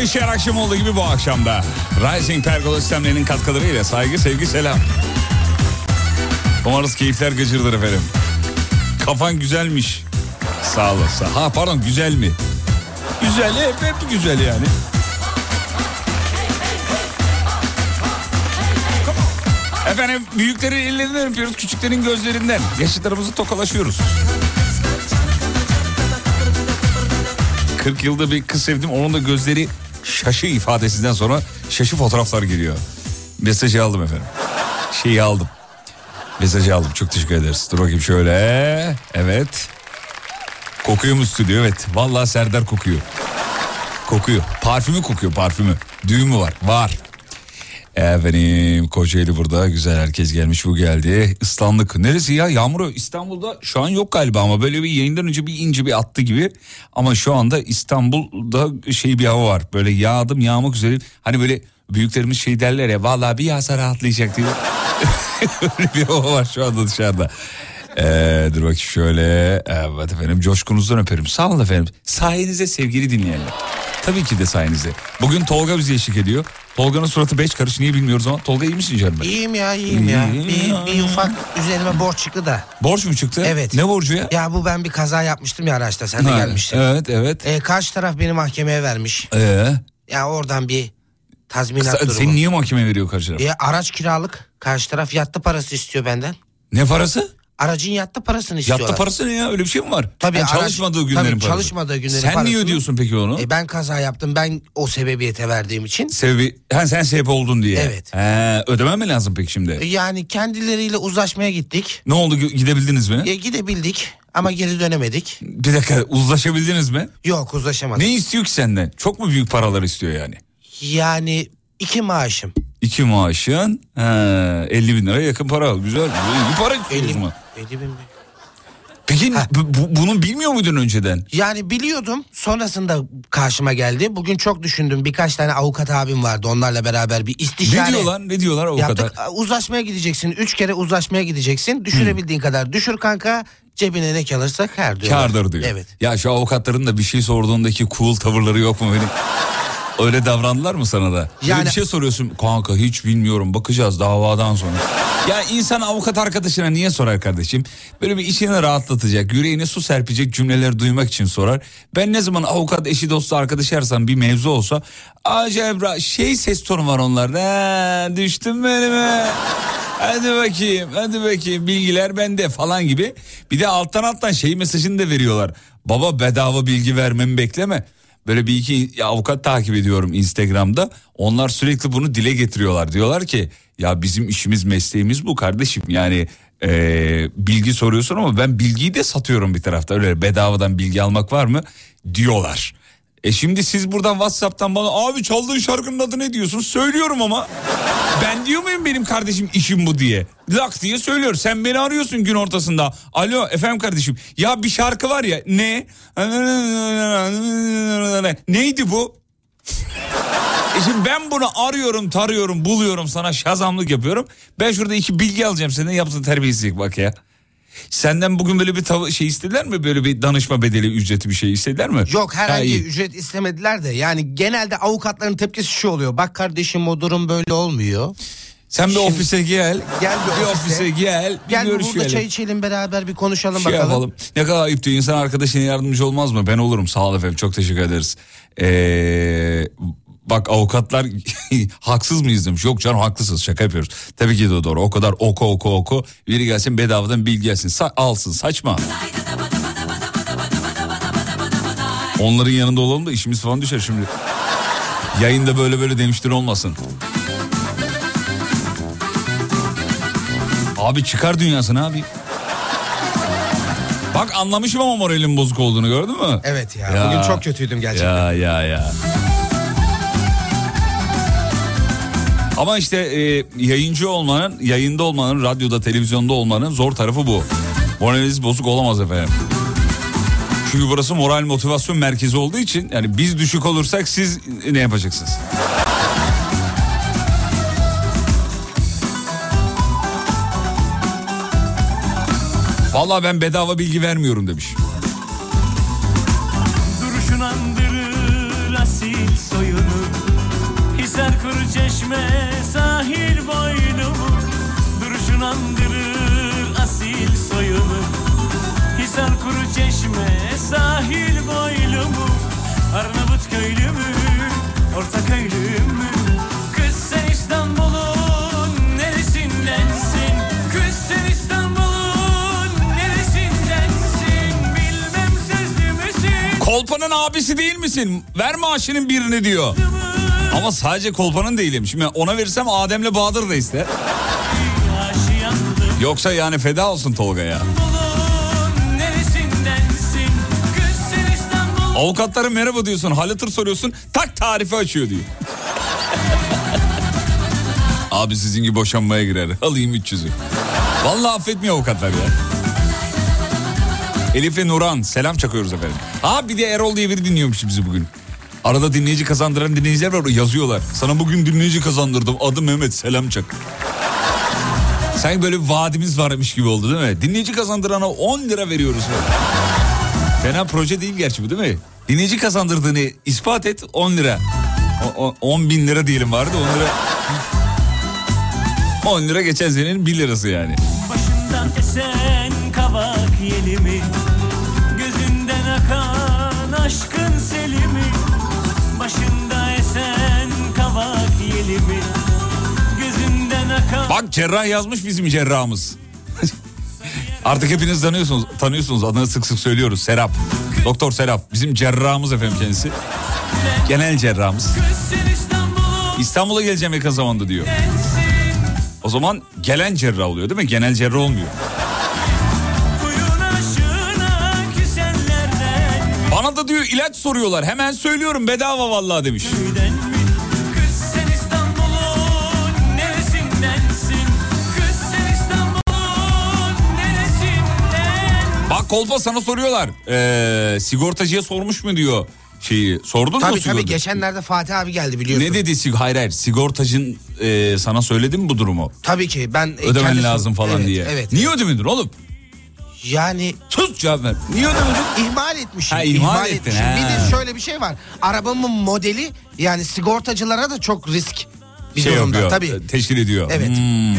Hafta her akşam olduğu gibi bu akşamda Rising Pergola sistemlerinin katkılarıyla saygı, sevgi, selam. Umarız keyifler gıcırdır efendim. Kafan güzelmiş. Sağ olasın. Ha pardon güzel mi? Güzel hep, hep güzel yani. Efendim büyüklerin ellerinden öpüyoruz, küçüklerin gözlerinden. Yaşıtlarımızı tokalaşıyoruz. 40 yılda bir kız sevdim. Onun da gözleri şaşı ifadesinden sonra şaşı fotoğraflar geliyor. Mesajı aldım efendim. Şeyi aldım. Mesajı aldım. Çok teşekkür ederiz. Dur bakayım şöyle. Evet. Kokuyor mu stüdyo? Evet. Vallahi Serdar kokuyor. Kokuyor. Parfümü kokuyor parfümü. Düğün var? Var. Efendim Kocaeli burada güzel herkes gelmiş bu geldi. Islandık. Neresi ya yağmuru İstanbul'da şu an yok galiba ama böyle bir yayından önce bir ince bir attı gibi. Ama şu anda İstanbul'da şey bir hava var. Böyle yağdım yağmak üzere. Hani böyle büyüklerimiz şey derler ya vallahi bir yağsa rahatlayacak diye. Öyle bir hava var şu anda dışarıda. Ee, dur bakayım şöyle. Evet efendim coşkunuzdan öperim. Sağ olun efendim. Sayenizde sevgili dinleyenler. Tabii ki de sayenizde. Bugün Tolga bizi eşlik ediyor. Tolga'nın suratı beş karış niye bilmiyoruz ama Tolga iyi misin canım? benim? İyiyim ya iyiyim ya. İyi Bir, ya. bir ufak üzerime borç çıktı da. Borç mu çıktı? Evet. Ne borcu ya? Ya bu ben bir kaza yapmıştım ya araçta sen de Ha, gelmiştin. Evet evet. E, karşı taraf beni mahkemeye vermiş. Ee, Ya oradan bir tazminat sen, durumu. seni niye mahkemeye veriyor karşı taraf? E, araç kiralık. Karşı taraf yattı parası istiyor benden. Ne parası? Aracın yattı parasını istiyorlar. Yatta parası ne ya? Öyle bir şey mi var? Tabii, Ha, araç- çalışmadığı günlerin tabii, parası. çalışmadığı günlerin Sen niye parasını- ödüyorsun peki onu? E, ben kaza yaptım. Ben o sebebiyete verdiğim için. Sebebi, ha, sen sebep oldun diye. Evet. He, ödemem mi lazım peki şimdi? E, Yani kendileriyle uzlaşmaya gittik. Ne oldu gidebildiniz mi? E, gidebildik ama geri dönemedik. Bir dakika uzlaşabildiniz mi? Yok uzlaşamadık. Ne istiyor ki senden? Çok mu büyük paralar istiyor yani? Yani iki maaşım. İki maaşın he, 50 bin lira yakın para. Güzel. İyi para istiyoruz 50, mu? 50 bin. Peki bu, bu- bunu bilmiyor muydun önceden? Yani biliyordum sonrasında karşıma geldi. Bugün çok düşündüm birkaç tane avukat abim vardı onlarla beraber bir istişare Ne diyorlar? Ne diyorlar o yaptık. Uzlaşmaya gideceksin üç kere uzlaşmaya gideceksin düşürebildiğin kadar düşür kanka cebine ne kalırsa kar diyorlar. Kârdır diyor. Evet. Ya şu avukatların da bir şey sorduğundaki cool tavırları yok mu benim? Öyle davrandılar mı sana da? Yani... Yani- bir şey soruyorsun kanka hiç bilmiyorum bakacağız davadan sonra. ya insan avukat arkadaşına niye sorar kardeşim? Böyle bir içini rahatlatacak, yüreğine su serpecek cümleler duymak için sorar. Ben ne zaman avukat eşi dostu arkadaşı arsam bir mevzu olsa acayip şey ses tonu var onlarda. "Ha, düştün önüme. Hadi bakayım hadi bakayım bilgiler bende falan gibi. Bir de alttan alttan şey mesajını da veriyorlar. Baba bedava bilgi vermemi bekleme. Böyle bir iki avukat takip ediyorum Instagram'da. Onlar sürekli bunu dile getiriyorlar. Diyorlar ki ya bizim işimiz mesleğimiz bu kardeşim. Yani eee, bilgi soruyorsun ama ben bilgiyi de satıyorum bir tarafta. Öyle bedavadan bilgi almak var mı diyorlar. E şimdi siz buradan Whatsapp'tan bana abi çaldığın şarkının adı ne diyorsun? Söylüyorum ama. Ben diyor muyum benim kardeşim işim bu diye? Lak diye söylüyor. Sen beni arıyorsun gün ortasında. Alo efendim kardeşim. Ya bir şarkı var ya ne? Neydi bu? E şimdi ben bunu arıyorum, tarıyorum, buluyorum, sana şazamlık yapıyorum. Ben şurada iki bilgi alacağım senden yaptığın terbiyesizlik bak ya. Senden bugün böyle bir tav- şey istediler mi? Böyle bir danışma bedeli ücreti bir şey istediler mi? Yok Ha, herhangi iyi. ücret istemediler de yani genelde avukatların tepkisi şu oluyor. Bak kardeşim o durum böyle olmuyor. Sen bir Şimdi- ofise gel. Gel bir ofise. ofise gel. Bir Gel görüşelim. burada çay içelim beraber bir konuşalım şey bakalım. yapalım. Ne kadar ayıp diyor. İnsan arkadaşına yardımcı olmaz mı? Ben olurum. Sağ ol efendim. Çok teşekkür ederiz. Ee, bak avukatlar haksız mıyız demiş. Yok canım haklısınız. Şaka yapıyoruz. Tabii ki de doğru. O kadar oku oku oku. Biri gelsin bedavadan bilgi gelsin. Sa- alsın. Saçma. Onların yanında olalım da işimiz falan düşer şimdi. Yayında böyle böyle demiştir olmasın. Abi çıkar dünyasını abi. Bak anlamışım ama moralin bozuk olduğunu gördün mü? Evet ya, Ya. bugün çok kötüydüm gerçekten. Ya ya ya. Ama işte e, yayıncı olmanın, yayında olmanın, radyoda, televizyonda olmanın zor tarafı bu. Moraliniz bozuk olamaz efendim. Çünkü burası moral motivasyon merkezi olduğu için yani biz düşük olursak siz ne yapacaksınız? Vallahi ben bedava bilgi vermiyorum demiş. Çeşme sahil boylumu Duruşun andırır asil soyunu Hisar kuru çeşme sahil boylumu Arnavut köylü mü orta köylü mü Kız sen İstanbul'un neresindensin? Kız sen İstanbul'un neresindensin? Bilmem sözlü müsün? Kolpanın abisi değil misin? Ver maaşının birini diyor. Ama sadece kolpanın değilim. Şimdi ona verirsem Adem'le Bahadır da ister. Yoksa yani feda olsun Tolga ya. İstanbul'un neresindensin Kız sen İstanbul'un Avukatlara merhaba diyorsun, halatır soruyorsun, tak tarifi açıyor diyor. Abi sizin gibi boşanmaya girer. Alayım 300'ü. Vallahi affetmiyor avukatlar ya. Elif ve Nuran selam çakıyoruz efendim. Ha bir de Erol diye biri dinliyormuş bizi bugün. Arada dinleyici kazandıran dinleyiciler var yazıyorlar. Sana bugün dinleyici kazandırdım adım Mehmet selam çak. Sanki böyle bir vaadimiz varmış gibi oldu değil mi? Dinleyici kazandırana 10 lira veriyoruz. Fena proje değil gerçi bu değil mi? Dinleyici kazandırdığını ispat et 10 lira. O, o- 10 bin lira diyelim vardı 10 lira. 10 lira geçen senenin 1 lirası yani. Başından esen kavak yelimi Bak cerrah yazmış bizim cerrahımız. Artık hepiniz tanıyorsunuz, tanıyorsunuz adını sık sık söylüyoruz. Serap. Doktor Serap. Bizim cerrahımız efendim kendisi. Genel cerrahımız. İstanbul'a geleceğim yakın zamanda diyor. O zaman gelen cerrah oluyor değil mi? Genel cerrah olmuyor. Bana da diyor ilaç soruyorlar. Hemen söylüyorum bedava vallahi demiş. birden kolpa sana soruyorlar. Ee, sigortacıya sormuş mu diyor şeyi. Sordun mu Tabii tabii geçenlerde Fatih abi geldi biliyorsun. Ne dedi sig hayır hayır sigortacın e, sana söyledi mi bu durumu? Tabii ki ben... e, Ödemen kendisi- lazım falan Evet, diye. Evet. Niye ödemedin oğlum? Yani Sus cevap ver. Niye ödemedin? ihmal etmişim. Ha, ihmal ettin, etmişim. Bir de şöyle bir şey var. Arabamın modeli yani sigortacılara da çok risk bir şey durumda. yapıyor. Tabii. e, Teşkil ediyor. Evet. Hmm.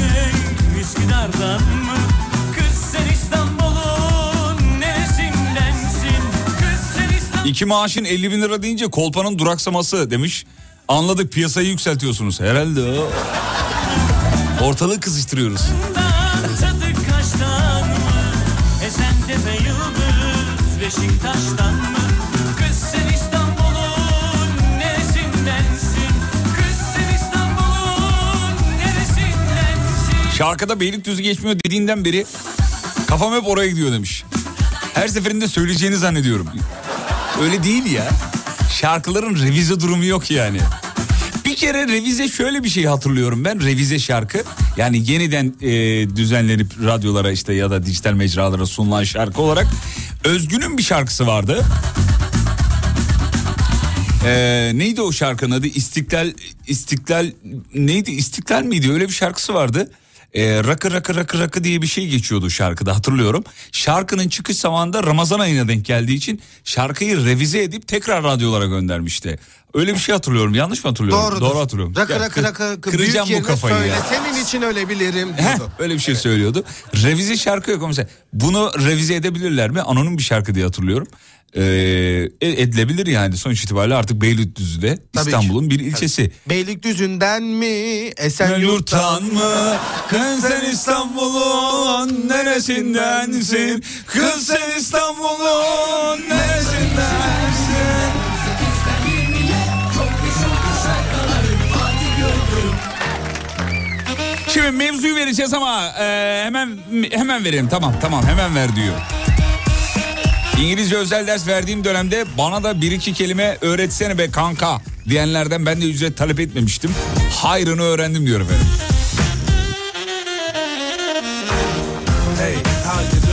İki maaşın 50 bin lira deyince kolpanın duraksaması demiş. Anladık piyasayı yükseltiyorsunuz. Herhalde o. Ortalığı kızıştırıyoruz. Beşiktaş'tan mı? Kız sen İstanbul'un neresindensin? Kız sen İstanbul'un neresindensin? Şarkıda Beylikdüzü geçmiyor dediğinden beri kafam hep oraya gidiyor demiş. Her seferinde söyleyeceğini zannediyorum. Öyle değil ya. Şarkıların revize durumu yok yani. Bir kere revize şöyle bir şey hatırlıyorum ben. Revize şarkı yani yeniden e, düzenlenip radyolara işte ya da dijital mecralara sunulan şarkı olarak Özgün'ün bir şarkısı vardı. Ee, neydi o şarkının adı? İstiklal, İstiklal neydi? İstiklal miydi? Öyle bir şarkısı vardı. Ee, rakı rakı rakı rakı diye bir şey geçiyordu şarkıda hatırlıyorum. Şarkının çıkış zamanında Ramazan ayına denk geldiği için şarkıyı revize edip tekrar radyolara göndermişti. Öyle bir şey hatırlıyorum. Yanlış mı hatırlıyorum? Doğrudur. Doğru hatırlıyorum. Rakı rakı kı- rakı. Kıracağım bu kafayı söyle, ya. Senin için ölebilirim Heh, diyordu. öyle bir şey söylüyordu. Revize şarkı yok mesela bunu revize edebilirler mi? Anonim bir şarkı diye hatırlıyorum. Ee, e- edilebilir yani sonuç itibariyle artık Beylikdüzü'de Tabii İstanbul'un bir ilçesi. Beylikdüzü'nden mi? Esenyurt'tan Yurttan mı? Kız sen İstanbul'un neresindensin? Kız sen İstanbul'un neresindensin? Şimdi mevzuyu vereceğiz ama e, hemen hemen verelim tamam tamam hemen ver diyor. İngilizce özel ders verdiğim dönemde bana da bir iki kelime öğretsene be kanka diyenlerden ben de ücret talep etmemiştim. Hayrını öğrendim diyor efendim.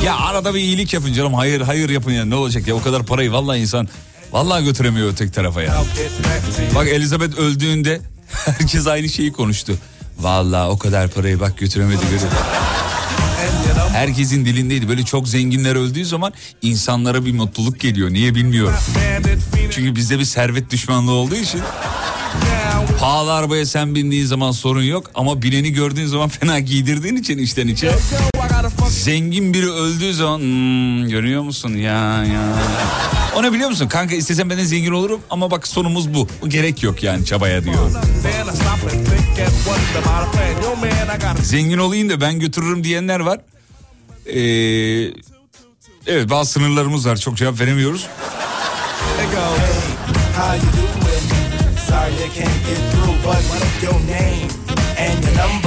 Ya arada bir iyilik yapın canım hayır hayır yapın ya ne olacak ya o kadar parayı vallahi insan vallahi götüremiyor öteki tarafa ya. Bak Elizabeth öldüğünde herkes aynı şeyi konuştu. Vallahi o kadar parayı bak götüremedi görüyor. Herkesin dilindeydi. Böyle çok zenginler öldüğü zaman insanlara bir mutluluk geliyor. Niye bilmiyorum. Çünkü bizde bir servet düşmanlığı olduğu için Pahalı arabaya sen bindiğin zaman sorun yok ama bineni gördüğün zaman fena giydirdiğin için içten içe. Zengin biri öldüğü zaman "Hmm, görüyor musun ya ya. O ne biliyor musun? Kanka istesem ben de zengin olurum ama bak sonumuz bu. Gerek yok yani çabaya diyor. Zengin olayım da ben götürürüm diyenler var. Ee, evet bazı sınırlarımız var çok cevap veremiyoruz. Sorry?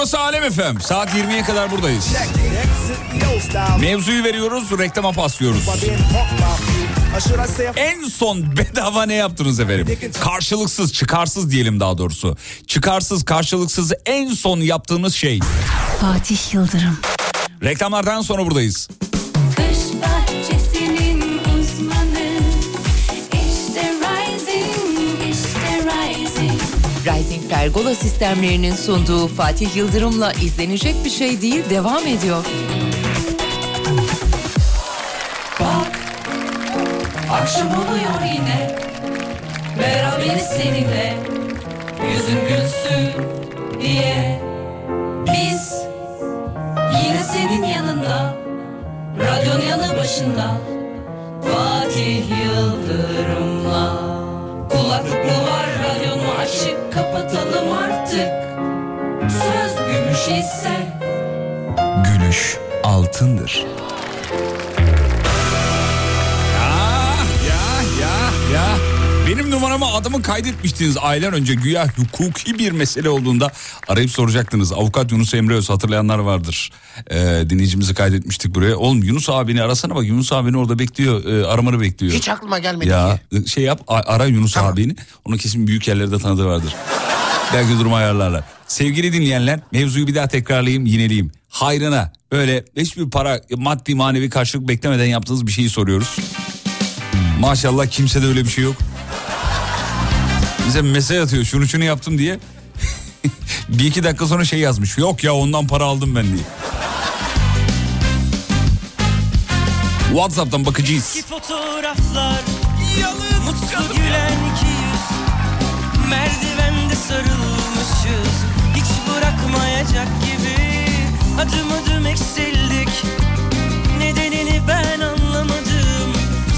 Burası Alem efem. Saat 20'ye kadar buradayız. Mevzuyu veriyoruz, reklama paslıyoruz. En son bedava ne yaptınız efendim? Karşılıksız, çıkarsız diyelim daha doğrusu. Çıkarsız, karşılıksız en son yaptığınız şey. Fatih Yıldırım. Reklamlardan sonra buradayız. Pergola sistemlerinin sunduğu Fatih Yıldırım'la izlenecek bir şey değil devam ediyor. Akşam oluyor yine. Beraberiz seninle Yüzün gülsün diye. Biz Yine senin yanında Radyon yanı başında. Fatih Yıldırım'la Kapatalım artık Söz gümüş ise Gülüş altındır. Benim numaramı adamı kaydetmiştiniz aylar önce güya hukuki bir mesele olduğunda arayıp soracaktınız. Avukat Yunus Emre Öz hatırlayanlar vardır. Ee, dinleyicimizi kaydetmiştik buraya. Oğlum Yunus abini arasana bak Yunus abini orada bekliyor e, aramanı bekliyor. Hiç aklıma gelmedi Ya ki. şey yap ara Yunus Tamam. abini. Onu kesin büyük yerlerde tanıdığı vardır. Belki durumu ayarlarlar. Sevgili dinleyenler mevzuyu bir daha tekrarlayayım yineleyeyim. Hayrına öyle hiçbir para maddi manevi karşılık beklemeden yaptığınız bir şeyi soruyoruz. Maşallah kimsede öyle bir şey yok. Bize mesaj atıyor şunu şunu yaptım diye. bir iki dakika sonra şey yazmış. Yok ya ondan para aldım ben diye. Whatsapp'tan bakacağız. Eski fotoğraflar Mutlu gülen iki yüz Merdivende sarılmışız Hiç bırakmayacak gibi Adım adım eksildik Nedenini ben anlamadım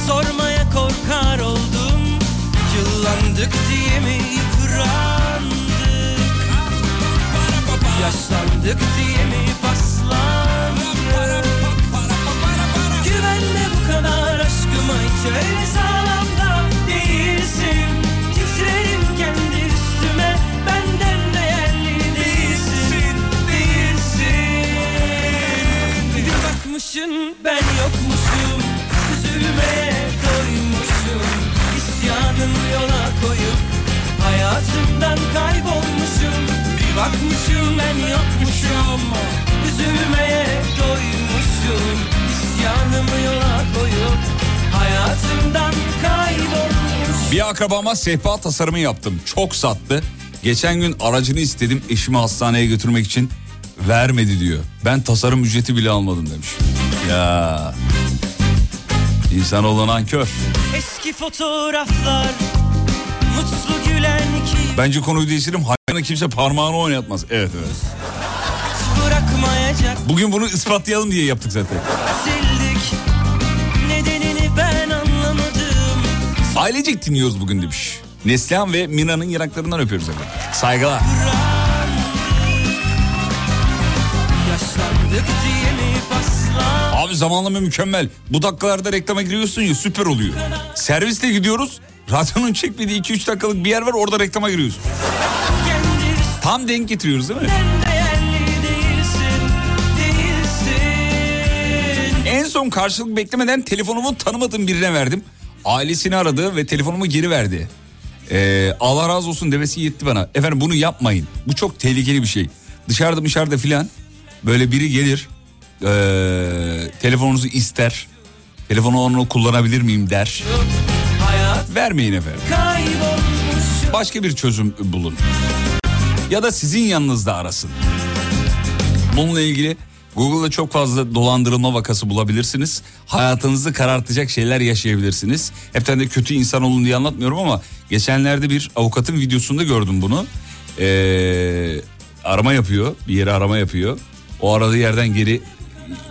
Sormaya korkar oldum Yıllandık diye mi yıprandık? Yaşlandık diye mi paslandık? Güvenme bu kadar aşkıma hiç öyle sağlam da değilsin. Titrerim kendi üstüme benden değerli değilsin Değilsin. Bir bakmışın ben yokmuşum. Üzülmeye Hayatımdan kaybolmuşum Bir bakmışım ben yokmuşum Üzülmeye doymuşum İsyanımı yola koyup Hayatımdan kaybolmuşum Bir akrabama sehpa tasarımı yaptım. Çok sattı. Geçen gün aracını istedim eşimi hastaneye götürmek için. Vermedi diyor. Ben tasarım ücreti bile almadım demiş. Ya. İnsan olan ankör. Eski fotoğraflar Bence konuyu değiştirelim. Hayvanı kimse parmağını oynatmaz. Evet evet. Bugün bunu ispatlayalım diye yaptık zaten. sildik Nedenini ben anlamadım Ailecek dinliyoruz bugün demiş. Neslihan ve Mina'nın yanaklarından öpüyoruz efendim. Saygılar. Abi zamanlama mükemmel. Bu dakikalarda reklama giriyorsun ya süper oluyor. Servisle gidiyoruz. Radyonun çekmediği 2-3 dakikalık bir yer var orada reklama giriyorsun. Tam denk getiriyoruz değil mi? değilsin Değilsin En son karşılık beklemeden telefonumu tanımadığım birine verdim. Ailesini aradı ve telefonumu geri verdi. Ee, Allah razı olsun demesi yetti bana. Efendim bunu yapmayın. Bu çok tehlikeli bir şey. Dışarıda dışarıda filan böyle biri gelir. ee, telefonunuzu ister. Telefonu onu kullanabilir miyim der. Hayat Vermeyin efendim. Başka bir çözüm bulun. Ya da sizin yanınızda arasın. Bununla ilgili Google'da çok fazla dolandırılma vakası bulabilirsiniz. Hayatınızı karartacak şeyler yaşayabilirsiniz. Hepten de kötü insan olun diye anlatmıyorum ama geçenlerde bir avukatın videosunda gördüm bunu. Ee, arama yapıyor, bir yere arama yapıyor. O aradığı yerden geri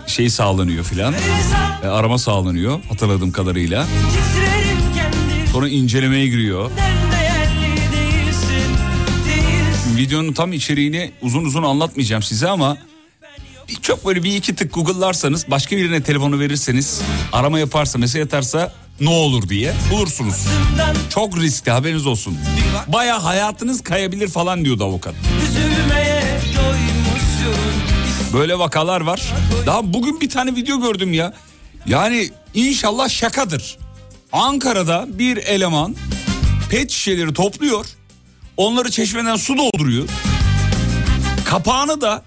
şey sağlanıyor filan. Ee, arama sağlanıyor hatırladığım kadarıyla. Sonra incelemeye giriyor. Videonun tam içeriğini uzun uzun anlatmayacağım size ama çok böyle bir iki tık google'larsanız başka birine telefonu verirseniz arama yaparsa mesaj atarsa ne olur diye bulursunuz. Çok riskli haberiniz olsun. Baya hayatınız kayabilir falan diyordu avukat. Böyle vakalar var. Daha bugün bir tane video gördüm ya. Yani inşallah şakadır. Ankara'da bir eleman pet şişeleri topluyor. Onları çeşmeden su dolduruyor. Kapağını da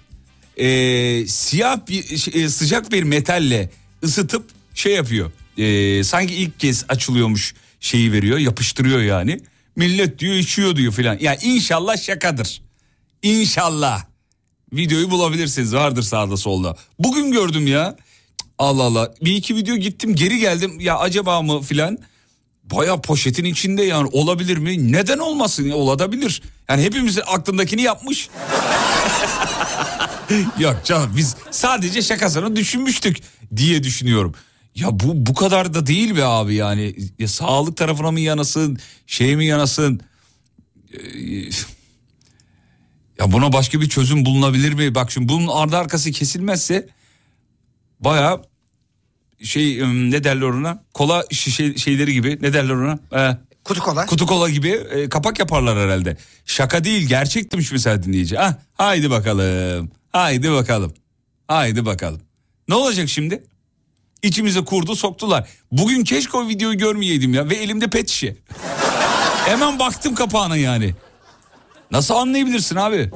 e, siyah bir e, sıcak bir metalle ısıtıp şey yapıyor. E, sanki ilk kez açılıyormuş şeyi veriyor yapıştırıyor yani. Millet diyor içiyor diyor filan. Ya inşallah şakadır. İnşallah. Videoyu bulabilirsiniz vardır sağda solda. Bugün gördüm ya. Allah Allah bir iki video gittim geri geldim ya acaba mı filan. Baya poşetin içinde yani olabilir mi? Neden olmasın ya olabilir. Yani hepimizin aklındakini yapmış. Yok canım biz sadece şakasını düşünmüştük diye düşünüyorum. Ya bu bu kadar da değil be abi yani. Ya sağlık tarafına mı yanasın, şey mi yanasın? Ee, ya buna başka bir çözüm bulunabilir mi? Bak şimdi bunun ardı arkası kesilmezse baya şey ne derler ona? Kola şişe şeyleri gibi ne derler ona? Ee, Kutu kola. kutu kola gibi e, kapak yaparlar herhalde. Şaka değil gerçek demiş mesela dinleyici. Ah, haydi bakalım. Haydi bakalım. Haydi bakalım. Ne olacak şimdi? İçimize kurdu soktular. Bugün keşke o videoyu görmeyeydim ya ve elimde pet şişe. Hemen baktım kapağına yani. Nasıl anlayabilirsin abi?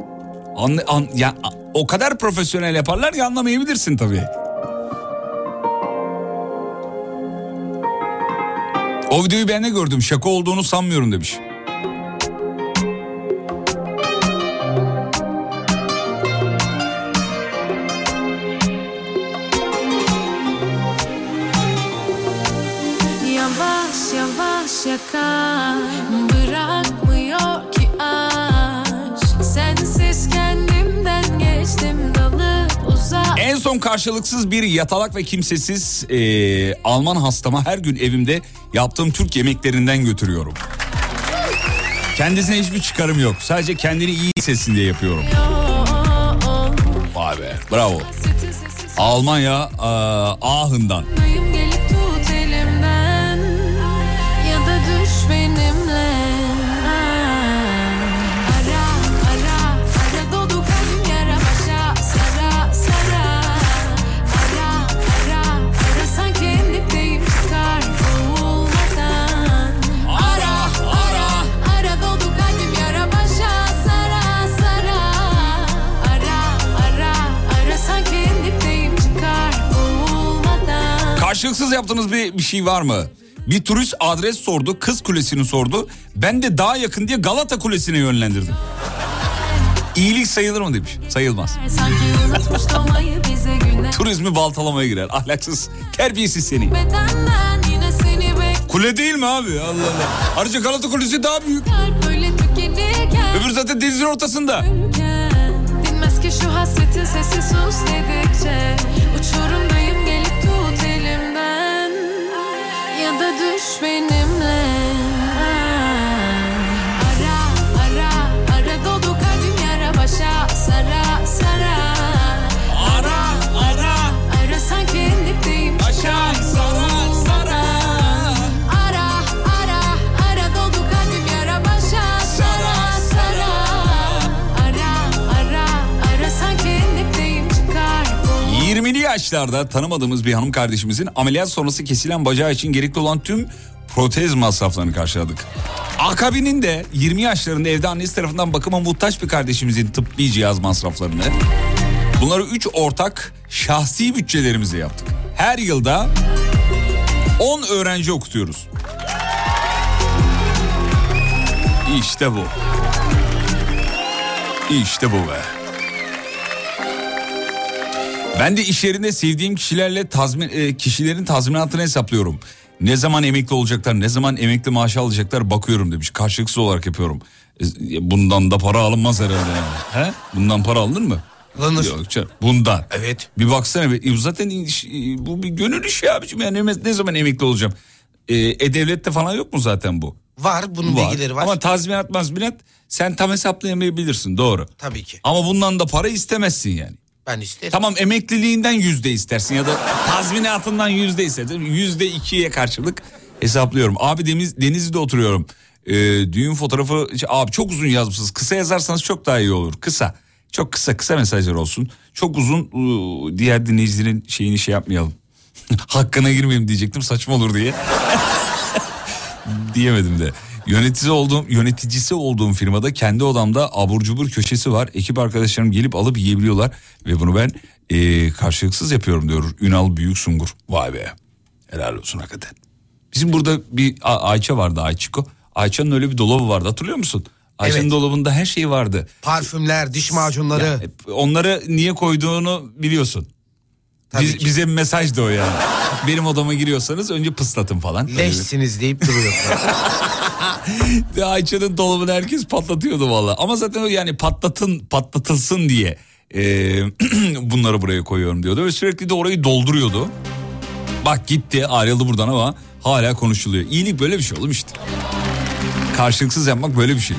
Anla, an, ya, o kadar profesyonel yaparlar ya anlamayabilirsin tabii. O videoyu ben de gördüm. Şaka olduğunu sanmıyorum demiş. Yavaş yavaş yakar Son karşılıksız bir yatalak ve kimsesiz eee, Alman hastama her gün evimde yaptığım Türk yemeklerinden götürüyorum. Kendisine hiçbir çıkarım yok. Sadece kendini iyi hissetsin diye yapıyorum. Vay be bravo. Almanya eee, Aachen'dan. Karşılıksız yaptığınız bir, bir şey var mı? Bir turist adres sordu, Kız Kulesi'ni sordu. Ben de daha yakın diye Galata Kulesi'ne yönlendirdim. İyilik sayılır mı demiş. Sayılmaz. Turizmi baltalamaya girer. Ahlaksız, terbiyesiz seni. Kule değil mi abi? Allah Allah. Ayrıca Galata Kulesi daha büyük. Öbür zaten denizin ortasında. Dinmez ki şu hasretin sesi sus dedikçe Uçurumdayım da düş benimle Ara yaşlarda tanımadığımız bir hanım kardeşimizin ameliyat sonrası kesilen bacağı için gerekli olan tüm protez masraflarını karşıladık. Akabinin 20 yaşlarında evde annesi tarafından bakıma muhtaç bir kardeşimizin tıbbi cihaz masraflarını bunları 3 ortak şahsi bütçelerimizle yaptık. Her yılda 10 öğrenci okutuyoruz. İşte bu. İşte bu be. Ben de iş yerinde sevdiğim kişilerle tazmin, e, kişilerin tazminatını hesaplıyorum. Ne zaman emekli olacaklar, ne zaman emekli maaşı alacaklar bakıyorum demiş. Karşılıksız olarak yapıyorum. E, bundan da para alınmaz herhalde yani. He? Bundan para alınır mı? Alınır. Yok canım. Bundan. Evet. Bir baksana. e, Zaten iş- bu bir gönül işi abicim. Yani ne, zaman emekli olacağım? E-Devlet'te falan yok mu zaten bu? Var bunun bilgileri var. Ama tazminat mazminat sen tam hesaplayamayabilirsin doğru. Tabii ki. Ama bundan da para istemezsin yani. Ben isterim. Tamam emekliliğinden yüzde istersin ya da tazminatından yüzde istersin. Yüzde ikiye karşılık hesaplıyorum. Abi deniz, Denizli'de oturuyorum. Ee, düğün fotoğrafı abi çok uzun yazmışsınız. Kısa yazarsanız çok daha iyi olur. Kısa. Çok kısa kısa mesajlar olsun. Çok uzun ıı, diğer dinleyicilerin şeyini şey yapmayalım. Hakkına girmeyeyim diyecektim saçma olur diye. Diyemedim de. Yöneticisi olduğum, yöneticisi olduğum firmada kendi odamda abur cubur köşesi var. Ekip arkadaşlarım gelip alıp yiyebiliyorlar. Ve bunu ben eee, karşılıksız yapıyorum diyor Ünal Büyük Sungur. Vay be. Helal olsun hakikaten. Bizim burada bir A- Ayça vardı Ayçiko. Ayça'nın öyle bir dolabı vardı hatırlıyor musun? Ayça'nın Evet. dolabında her şey vardı. Parfümler, diş macunları. Ya, onları niye koyduğunu biliyorsun. Tabii Biz- ki. bize bir mesaj da o yani. Benim odama giriyorsanız önce pıslatın falan. Leşsiniz deyip duruyor. Ayça'nın dolabını herkes patlatıyordu valla. Ama zaten yani patlatın patlatılsın diye e, bunları buraya koyuyorum diyordu. Ve sürekli de orayı dolduruyordu. Bak gitti ayrıldı buradan ama hala konuşuluyor. İyilik böyle bir şey oğlum işte. Karşılıksız yapmak böyle bir şey.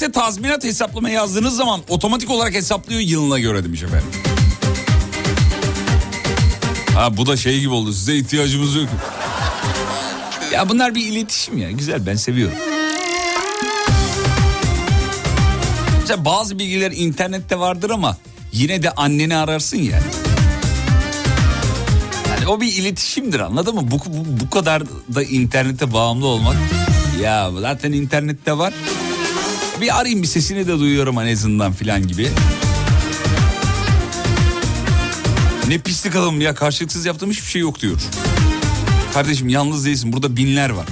İnternete tazminat hesaplama yazdığınız zaman otomatik olarak hesaplıyor yılına göre demiş efendim. Ha bu da şey gibi oldu size ihtiyacımız yok. Ya bunlar bir iletişim ya güzel ben seviyorum. Mesela bazı bilgiler internette vardır ama yine de anneni ararsın ya. Yani o bir iletişimdir anladın mı? Bu, bu, bu kadar da internete bağımlı olmak. Ya zaten internette var. Bir arayayım bir sesini de duyuyorum en azından filan gibi. Ne pislik adamım ya karşılıksız yaptığım hiçbir şey yok diyor. Kardeşim yalnız değilsin burada binler var.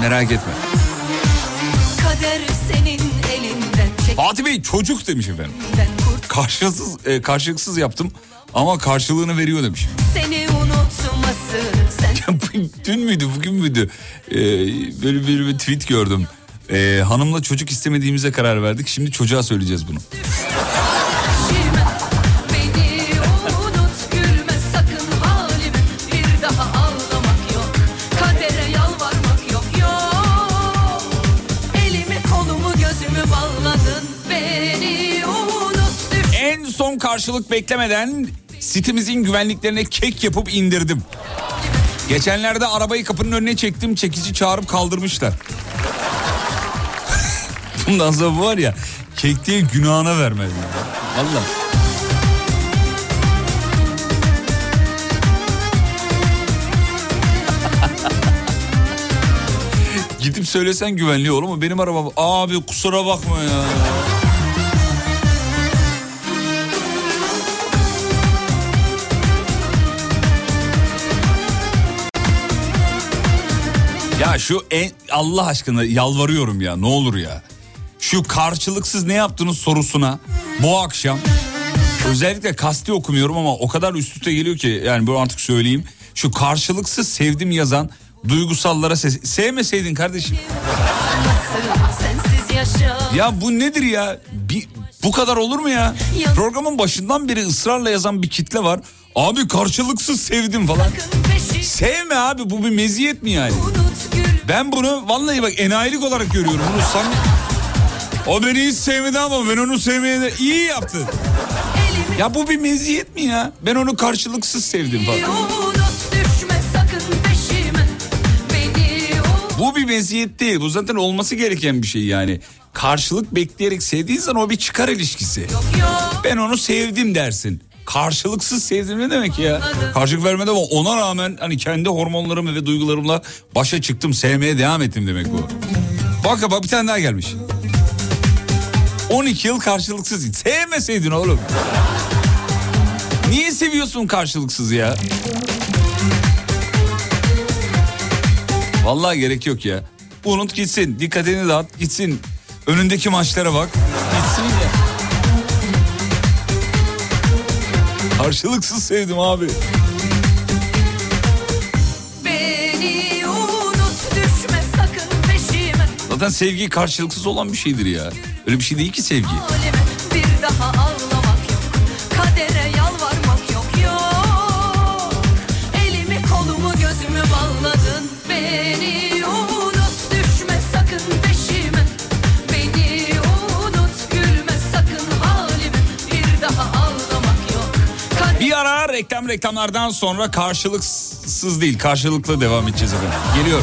Merak etme. Fatih Bey çocuk demiş efendim. Karşılıksız, e, karşılıksız yaptım ama karşılığını veriyor demiş. seni unutması sen Dün müydü bugün müydü? Ee, böyle bir, bir tweet gördüm. Ee, hanımla çocuk istemediğimize karar verdik. Şimdi çocuğa söyleyeceğiz bunu. En son karşılık beklemeden sitemizin güvenliklerine kek yapıp indirdim. Geçenlerde arabayı kapının önüne çektim çekici çağırıp kaldırmışlar. Bundan sonra var ya kek günahına vermez. Valla. Gidip söylesen güvenliği olur mu? Benim arabam abi kusura bakma ya. Ya şu en, Allah aşkına yalvarıyorum ya ne olur ya. Şu karşılıksız ne yaptınız sorusuna bu akşam özellikle kasti okumuyorum ama o kadar üst üste geliyor ki yani bunu artık söyleyeyim. Şu karşılıksız sevdim yazan duygusallara ses, sevmeseydin kardeşim. Ya bu nedir ya? Bir, bu kadar olur mu ya? Programın başından beri ısrarla yazan bir kitle var. Abi karşılıksız sevdim falan. Sevme abi bu bir meziyet mi yani? Ben bunu vallahi bak enayilik olarak görüyorum. Bunu samimi... O beni hiç sevmedi ama ben onu sevmeye de iyi yaptı. elimi Ya bu bir meziyet mi ya? Ben onu karşılıksız sevdim falan. Bu bir meziyet değil. Bu zaten olması gereken bir şey yani. Karşılık bekleyerek sevdiğin zaman o bir çıkar ilişkisi. yok yok Ben onu sevdim dersin. Karşılıksız sevdim ne demek ya? Karşılık vermedi ama ona rağmen hani kendi hormonlarım ve duygularımla başa çıktım sevmeye devam ettim demek bu. Bak bak bir tane daha gelmiş. 12 yıl karşılıksız. Sevmeseydin oğlum. Niye seviyorsun karşılıksız ya? Vallahi gerek yok ya. Unut gitsin. Dikkatini dağıt gitsin. Önündeki maçlara bak. Gitsin ya. Karşılıksız sevdim abi. Unut Zaten sevgi karşılıksız olan bir şeydir ya. Öyle bir şey değil ki sevgi. Bir daha ağlamak yok. Kadere yalvarmak yok yok. Elimi kolumu gözümü bağladın Beni unut düşme sakın peşime. Beni unut gülme sakın halime. Bir daha ağlamak yok. Kader- Bir ara reklam reklamlardan sonra karşılıksız değil karşılıklı devam edeceğiz efendim. Geliyor.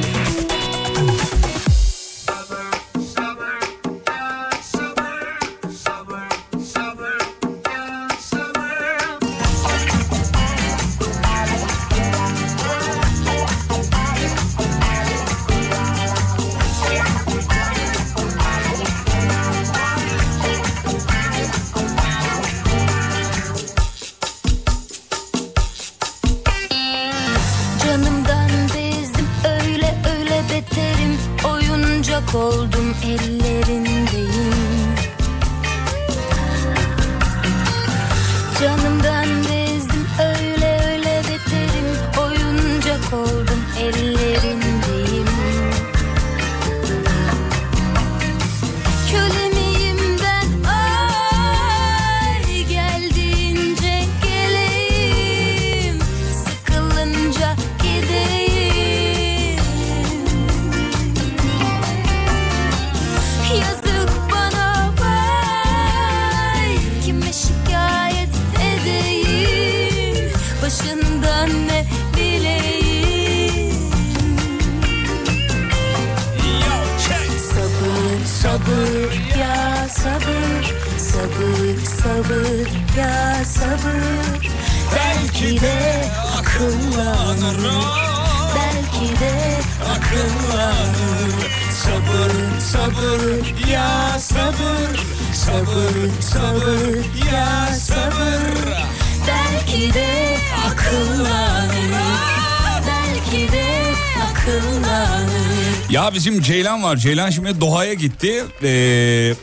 Ceylan var. Ceylan şimdi Doha'ya gitti. Ee,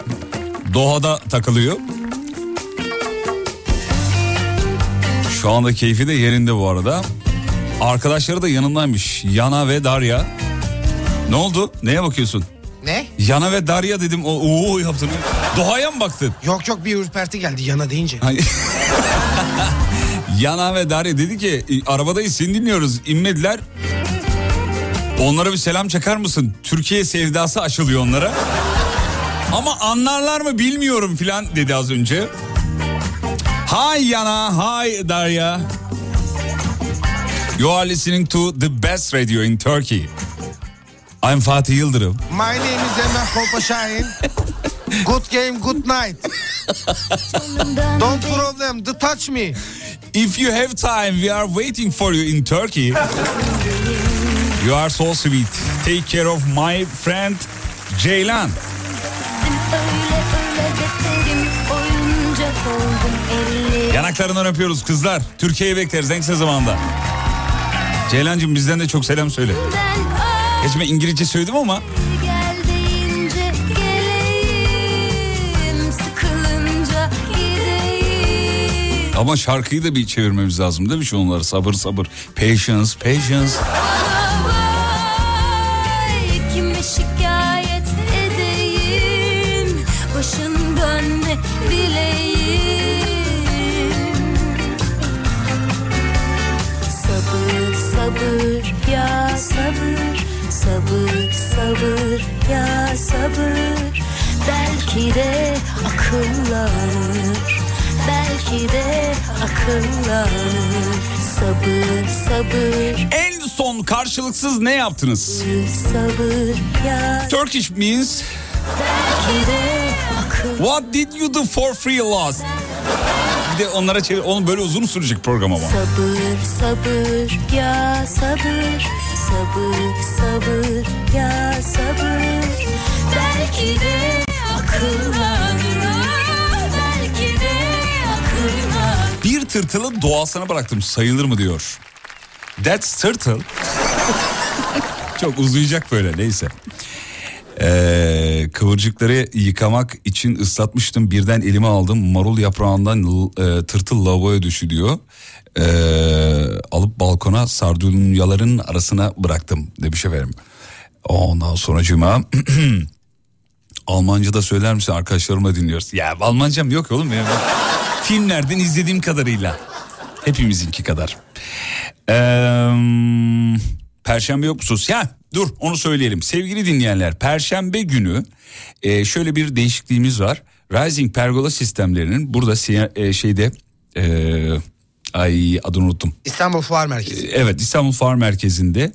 Doha'da takılıyor. Şu anda keyfi de yerinde bu arada. Arkadaşları da yanındaymış. Yana ve Darya. Ne oldu? Neye bakıyorsun? Ne? Yana ve Darya dedim. O yaptın. Doha'ya mı baktın? Yok yok bir ürperti geldi yana deyince. Yana ve Darya dedi ki "E, arabadayız seni dinliyoruz inmediler. Onlara bir selam çakar mısın? Türkiye sevdası aşılıyor onlara. Ama anlarlar mı bilmiyorum filan dedi az önce. Hi Yana, hi Darya. You are listening to the best radio in Turkey. I'm Fatih Yıldırım. My name is Emrah Kolpaşahin. Good game, good night. Don't problem, the touch me. If you have time, we are waiting for you in Turkey. You are so sweet. Take care of my friend Ceylan. Yanaklarından öpüyoruz kızlar. Türkiye'yi bekleriz en kısa zamanda. Ceylancığım bizden de çok selam söyle. ay Geç ben İngilizce söyledim ama ama şarkıyı da bir çevirmemiz lazım değil mi şu onları? Sabır sabır. Patience, patience. Ya sabır belki de akıllanır belki de akıllanır Sabır sabır En son karşılıksız ne yaptınız? sabır ya Turkish means belki de akıl what did you do for free last? Bir de onlara çevir. Onun böyle uzun sürecek program ama. Sabır sabır ya sabır Sabır sabır ya sabır Belki de Bir tırtılı doğasına bıraktım sayılır mı diyor. That's turtle. Çok uzayacak böyle neyse. Ee, kıvırcıkları yıkamak için ıslatmıştım. Birden elime aldım. Marul yaprağından e, tırtıl lavaboya düşü diyor. Ee, alıp balkona sardunyaların arasına bıraktım demiş efendim. Ondan sonra cuma Almanca da söyler misin arkadaşlarımla dinliyoruz. Ya Almancam yok oğlum benim. Filmlerden izlediğim kadarıyla. Hepimizinki kadar. Ee, Perşembe yok musunuz? Ya dur onu söyleyelim. Sevgili dinleyenler Perşembe günü e, şöyle bir değişikliğimiz var. Rising Pergola sistemlerinin burada e, şeyde e, ay adını unuttum. İstanbul Fuar Merkezi. Evet İstanbul Fuar Merkezi'nde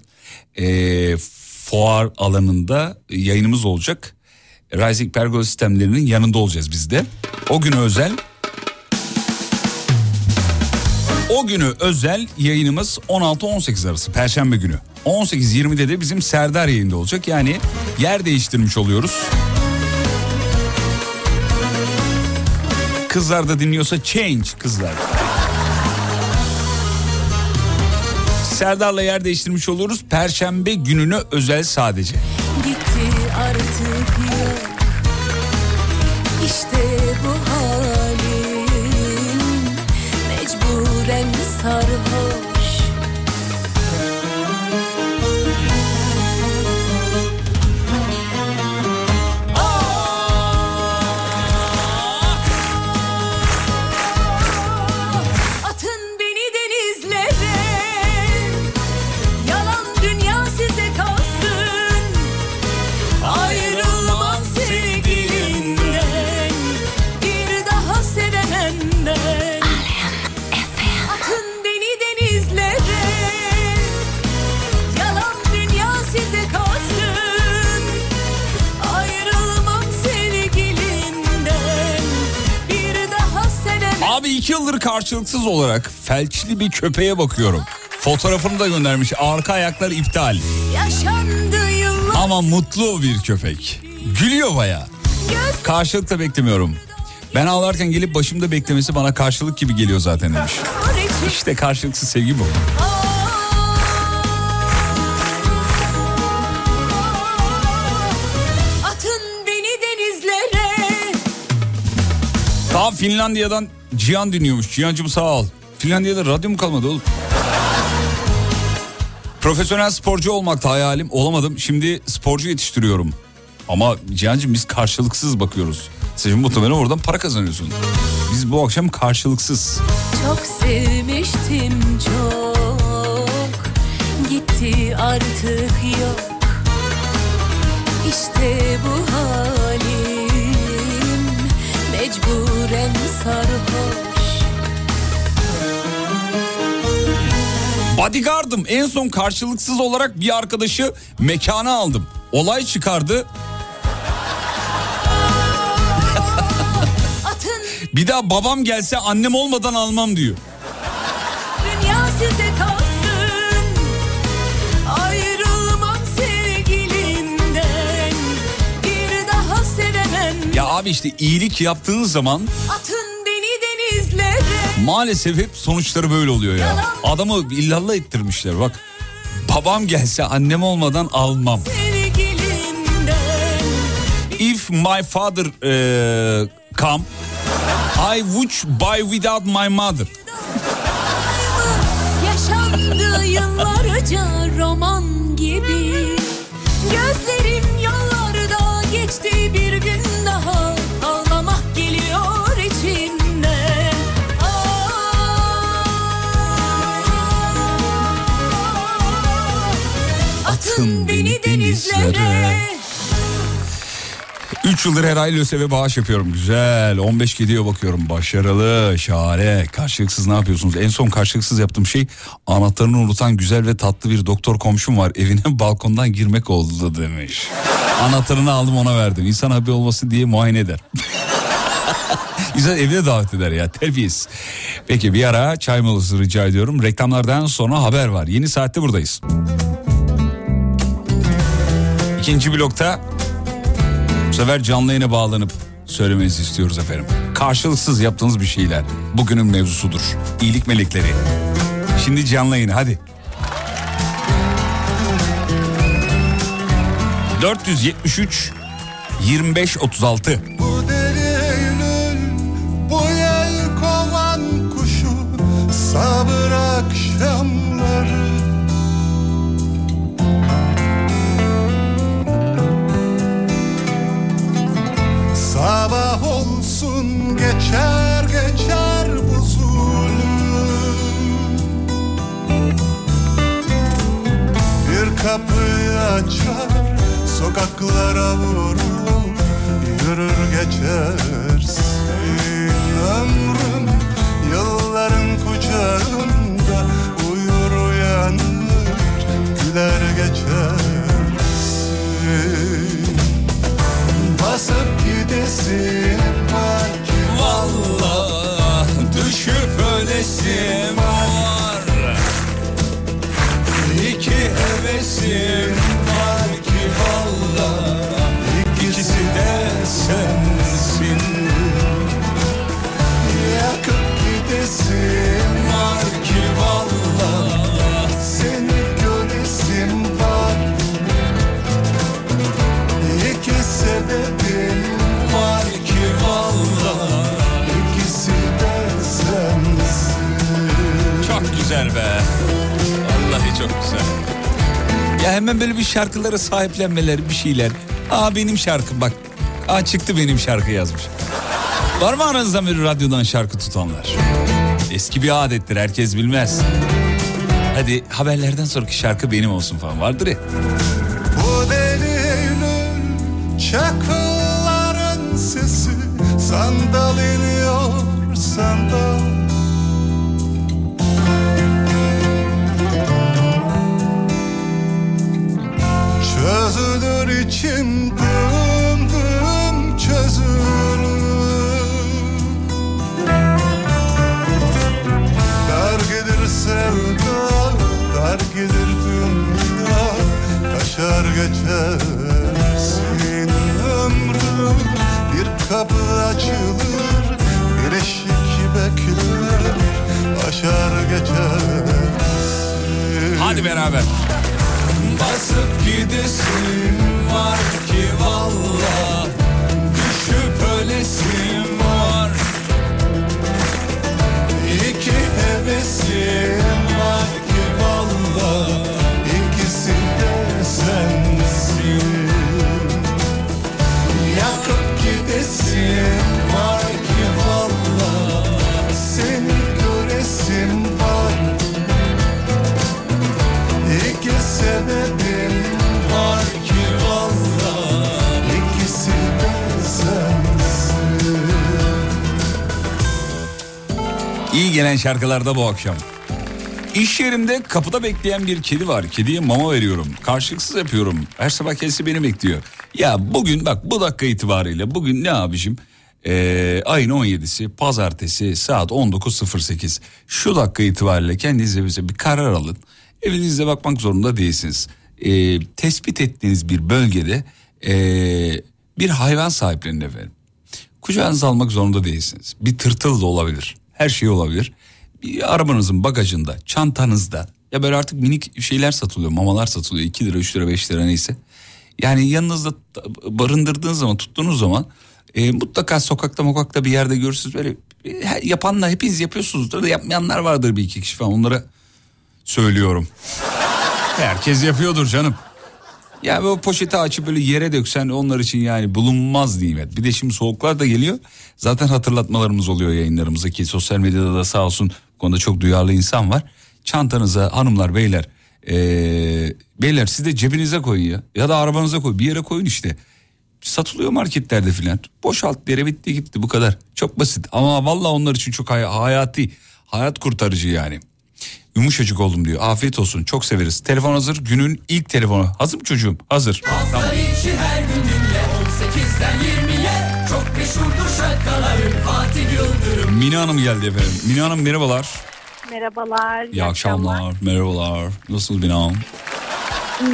e, fuar alanında yayınımız olacak. Rising Pergola sistemlerinin yanında olacağız biz de. O günü özel o günü özel yayınımız 16-18 arası Perşembe günü. 18-20'de de bizim Serdar yayında olacak. Yani yer değiştirmiş oluyoruz. Kızlar da dinliyorsa change kızlar. Serdar'la yer değiştirmiş oluruz. Perşembe gününe özel sadece. Mecburen sarhoş karşılıksız olarak felçli bir köpeğe bakıyorum. Fotoğrafını da göndermiş. Arka ayaklar iptal. Ama mutlu bir köpek. Gülüyor baya. Karşılık da beklemiyorum. Ben ağlarken gelip başımda beklemesi bana karşılık gibi geliyor zaten demiş. İşte karşılıksız sevgi bu. Finlandiya'dan Cihan dinliyormuş. Cihan'cım sağ ol. Finlandiya'da radyo mu kalmadı oğlum? Profesyonel sporcu olmakta hayalim. Olamadım. Şimdi sporcu yetiştiriyorum. Ama Cihan'cım biz karşılıksız bakıyoruz. Sen muhtemelen oradan para kazanıyorsun. Biz bu akşam karşılıksız. Çok sevmiştim çok Gitti artık yok İşte Mecburen sarhoş Bodyguard'ım en son karşılıksız olarak bir arkadaşı mekana aldım. Olay çıkardı. Bir daha babam gelse annem olmadan almam diyor. Abi işte iyilik yaptığın zaman Atın beni denizlere maalesef hep sonuçları böyle oluyor ya. Adamı illallah ettirmişler bak. Babam gelse annem olmadan almam. If my father eh, come, I would buy without my mother. Yaşandı yıllarca denizlere 3 yıldır her ay LÖSEV'e bağış yapıyorum. Güzel. 15 gidiyor bakıyorum. Başarılı. Şahane. Karşılıksız ne yapıyorsunuz? En son karşılıksız yaptığım şey anahtarını unutan güzel ve tatlı bir doktor komşum var. Evine balkondan girmek oldu demiş. Anahtarını aldım ona verdim. İnsan habi olmasın diye muayene eder. İnsan evine davet eder ya terbiyesiz. Peki bir ara çay molası rica ediyorum. Reklamlardan sonra haber var. Yeni saatte buradayız. İkinci blokta bu sefer canlı yayına bağlanıp söylemenizi istiyoruz efendim. Karşılıksız yaptığınız bir şeyler bugünün mevzusudur. İyilik melekleri. Şimdi canlı yayına hadi. 473 25 36 Sabah olsun geçer geçer bu zulüm. Bir kapıyı açar sokaklara vurur Yürür geçersin ömrüm Yılların kucağında uyur uyanır Güler şarkılara sahiplenmeleri bir şeyler. Aa benim şarkım bak. Aa çıktı benim şarkı yazmış. Var mı aranızda bir radyodan şarkı tutanlar? Eski bir adettir herkes bilmez. Hadi haberlerden sonraki şarkı benim olsun falan vardır ya. Bu çakılların sesi Sandal içim dım dım çözülür. Dar gelir sevda, dar gelir dünya Kaşar geçersin ömrüm Bir kapı açılır, bir eşik bekler Aşar geçersin Hadi beraber. Basıp gidesin var ki valla Düşüp ölesim var. İki hevesim gelen şarkılarda bu akşam. İş yerimde kapıda bekleyen bir kedi var. Kediye mama veriyorum. Karşılıksız yapıyorum. Her sabah kendisi beni bekliyor. Ya bugün bak bu dakika itibariyle bugün ne abicim? Ee, ayın 17'si pazartesi saat 19.08. Şu dakika itibariyle kendinize bize bir karar alın. Evinizde bakmak zorunda değilsiniz. Ee, tespit ettiğiniz bir bölgede ee, bir hayvan sahiplenin efendim. Kucağınıza almak zorunda değilsiniz. Bir tırtıl da olabilir. Her şey olabilir. Bir arabanızın bagajında, çantanızda ya böyle artık minik şeyler satılıyor, mamalar satılıyor. 2 lira, 3 lira, 5 lira neyse. Yani yanınızda barındırdığınız zaman, tuttuğunuz zaman e, mutlaka sokakta mokakta bir yerde görürsünüz. Böyle e, yapanlar hepiniz yapıyorsunuzdur da yapmayanlar vardır bir iki kişi falan onlara söylüyorum. Herkes yapıyordur canım. Ya böyle poşeti açıp böyle yere döksen onlar için yani bulunmaz nimet. Bir de şimdi soğuklar da geliyor. Zaten hatırlatmalarımız oluyor yayınlarımızda ki sosyal medyada da sağ olsun konuda çok duyarlı insan var. Çantanıza hanımlar beyler ee, beyler siz de cebinize koyun ya. Ya da arabanıza koy bir yere koyun işte. Satılıyor marketlerde filan. Boşalt yere bitti gitti bu kadar. Çok basit ama vallahi onlar için çok hay- hayati. Hayat kurtarıcı yani. Yumuşacık oldum diyor. Afiyet olsun. Çok severiz. Telefon hazır. Günün ilk telefonu. Hazır mı çocuğum? Hazır. Tamam. içi her gün dinle 18'den 20'ye Çok meşhurdur şarkıların Fatih Yıldırım Mine Hanım geldi efendim. Mine Hanım merhabalar. Merhabalar. İyi akşamlar. Merhabalar. Nasılsınız Mine Hanım?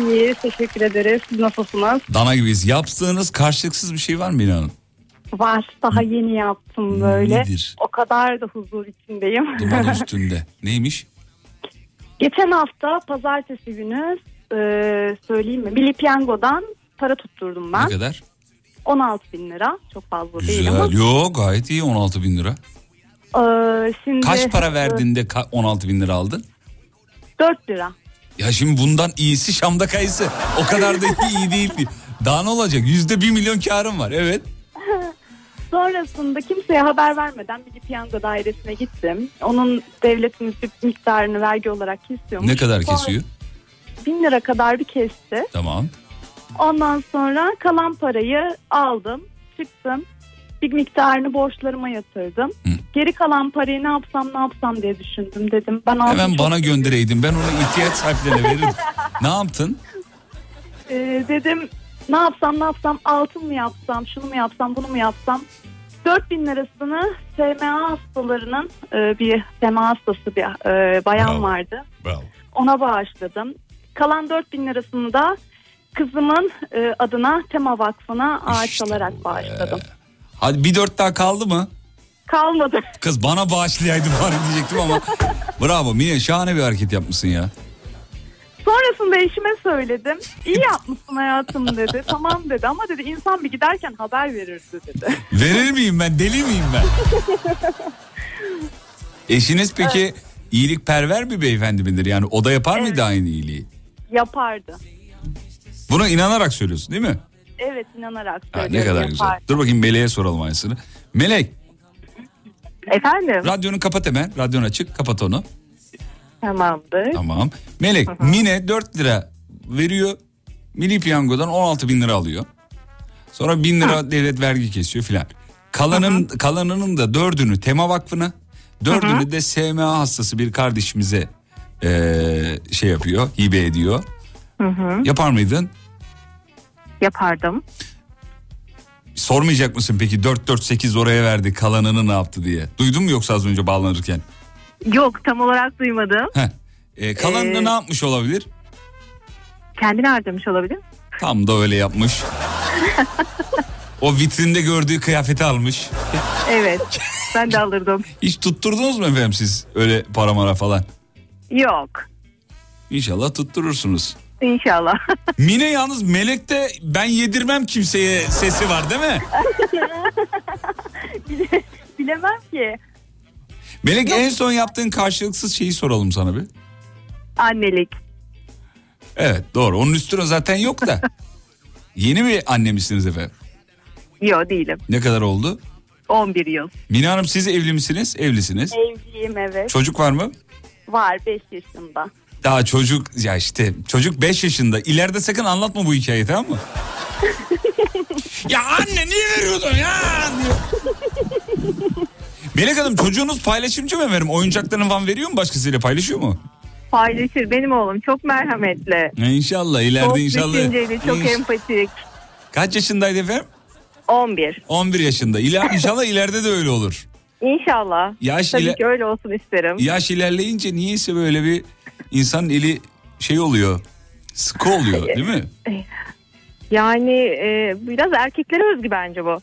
İyi, teşekkür ederiz. Siz nasılsınız? Dana gibiyiz. Yaptığınız karşılıksız bir şey var mı Mine Hanım? Var. Daha yeni yaptım böyle. Nedir? O kadar da huzur içindeyim. Duman üstünde. Neymiş? Geçen hafta pazartesi günü e, söyleyeyim mi? Milli Piyango'dan para tutturdum ben. Ne kadar? 16 bin lira. Çok fazla değil ama. Güzel. Yo gayet iyi 16 bin lira. E, şimdi, Kaç para e, verdiğinde ka- 16 bin lira aldın? 4 lira. Ya şimdi bundan iyisi Şam'da kayısı. O kadar da iyi değil. Daha ne olacak? Yüzde bir milyon karım var. Evet. Sonrasında kimseye haber vermeden Milli Piyango dairesine gittim. Onun devletimiz bir miktarını vergi olarak kesiyormuş. Ne kadar kesiyor? Bin lira kadar bir kesti. Tamam. Ondan sonra kalan parayı aldım, çıktım. Bir miktarını borçlarıma yatırdım. Hı. Geri kalan parayı ne yapsam ne yapsam diye düşündüm dedim. Ben Hemen çok- bana göndereydin. Ben onu ihtiyaç sahiplerine veririm. ne yaptın? Ee, dedim ne yapsam ne yapsam altın mı yapsam şunu mu yapsam bunu mu yapsam. 4000 lirasını SMA hastalarının e, bir SMA hastası bir e, bayan Bravo. vardı. Bravo. Ona bağışladım. Kalan 4000 lirasını da kızımın e, adına Tema Vakfı'na ağaç İşte alarak be. bağışladım. Hadi bir dört daha kaldı mı? Kalmadı. Kız bana bağışlayaydın bari diyecektim ama. Bravo Mine şahane bir hareket yapmışsın ya. Sonrasında eşime söyledim. İyi yapmışsın hayatım dedi. Tamam dedi ama dedi insan bir giderken haber verirdi dedi. Verir miyim ben? Deli miyim ben? Eşiniz peki iyilikperver bir beyefendi midir? Yani o da yapar mıydı aynı iyiliği? Yapardı. Buna inanarak söylüyorsun değil mi? Evet inanarak Ha, söylüyorum. ne kadar güzel. yapardı. Dur bakayım Melek'e soralım aynısını. Melek Efendim? radyonu kapat hemen. Radyon açık kapat onu. Tamamdır. Tamam. Melek Mine 4 lira veriyor. Milli piyangodan 16 bin lira alıyor. Sonra 1000 lira devlet vergi kesiyor filan. Kalanın, kalanının da dördünü Tema Vakfı'na, dördünü de SMA hastası bir kardeşimize eee, şey yapıyor, hibe ediyor. Yapar mıydın? Yapardım. Sormayacak mısın peki 448 oraya verdi kalanını ne yaptı diye. Duydun mu yoksa az önce bağlanırken? Yok tam olarak duymadım. Heh. Ee, kalanını Ee, ne yapmış olabilir? Kendini harcamış olabilir. Tam da öyle yapmış. o vitrinde gördüğü kıyafeti almış. Evet. ben de alırdım. Hiç tutturdunuz mu efendim siz öyle para mara falan? Yok. İnşallah tutturursunuz. İnşallah. Mine yalnız Melek'te ben yedirmem kimseye sesi var değil mi? Bilemem ki. Melek en son yaptığın karşılıksız şeyi soralım sana bir. Annelik. Evet doğru onun üstüne zaten yok da. Yeni bir anne misiniz efendim? Yok değilim. Ne kadar oldu? 11 yıl. Mine Hanım siz evli misiniz? Evlisiniz. Evliyim evet. Çocuk var mı? Var 5 yaşında. Daha çocuk ya işte çocuk 5 yaşında. İleride sakın anlatma bu hikayeyi tamam mı? ya anne niye veriyordun ya? Melek Hanım çocuğunuz paylaşımcı mı efendim? Oyuncaklarını falan veriyor mu başkasıyla paylaşıyor mu? Paylaşır. Benim oğlum çok merhametli. İnşallah ileride Çok inşallah. düşünceli, çok İnş- empatik. Kaç yaşındaydı efendim? 11. 11 yaşında. İler, inşallah ileride de öyle olur. İnşallah. Yaş, Tabii ile, ki öyle olsun isterim. yaş ilerleyince niyeyse böyle bir insanın eli şey oluyor. Sıkı oluyor değil mi? Yani e, biraz erkeklere özgü bence bu.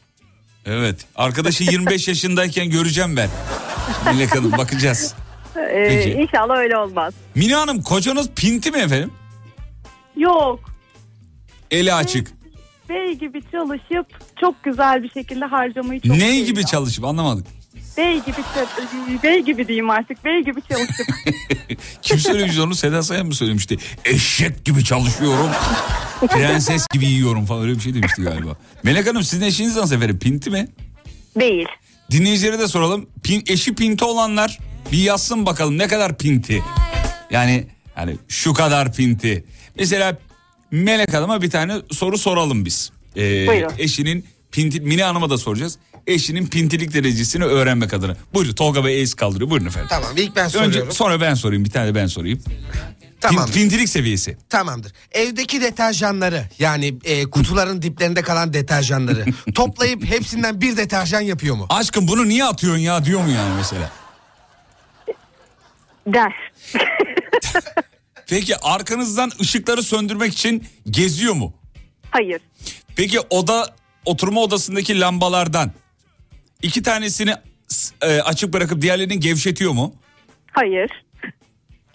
Evet. Arkadaşı 25 yaşındayken göreceğim ben. Melek Hanım bakacağız. E, Peki. İnşallah öyle olmaz. Mine Hanım kocanız pinti mi efendim? Yok. Eli açık. Bey gibi çalışıp çok güzel bir şekilde harcamayı çok Ney seviyor. gibi çalışıp anlamadık. Bey gibi bey gibi diyeyim artık. Bey gibi çalışıp. Kim söylemiş onu? Seda Sayan mı söylemişti? Eşek gibi çalışıyorum. Prenses gibi yiyorum falan öyle bir şey demişti galiba. Melek Hanım sizin eşiniz nasıl efendim? Pinti mi? Değil. Dinleyicilere de soralım. Pin, eşi pinti olanlar bir yazsın bakalım ne kadar pinti. Yani hani şu kadar pinti. Mesela Melek Hanım'a bir tane soru soralım biz. Ee, Buyurun. eşinin pinti, Mine Hanım'a da soracağız. Eşinin pintilik derecesini öğrenmek adına. Buyurun Tolga Bey el kaldırıyor. Buyurun efendim. Tamam ilk ben soruyorum. Önce sonra ben sorayım. Bir tane de ben sorayım. Tamamdır. Pin- pintilik seviyesi. Tamamdır. Evdeki deterjanları yani e, kutuların diplerinde kalan deterjanları toplayıp hepsinden bir deterjan yapıyor mu? Aşkım bunu niye atıyorsun ya diyor mu yani mesela? Der. Peki arkanızdan ışıkları söndürmek için geziyor mu? Hayır. Peki oda oturma odasındaki lambalardan iki tanesini e, açık bırakıp diğerlerini gevşetiyor mu? Hayır.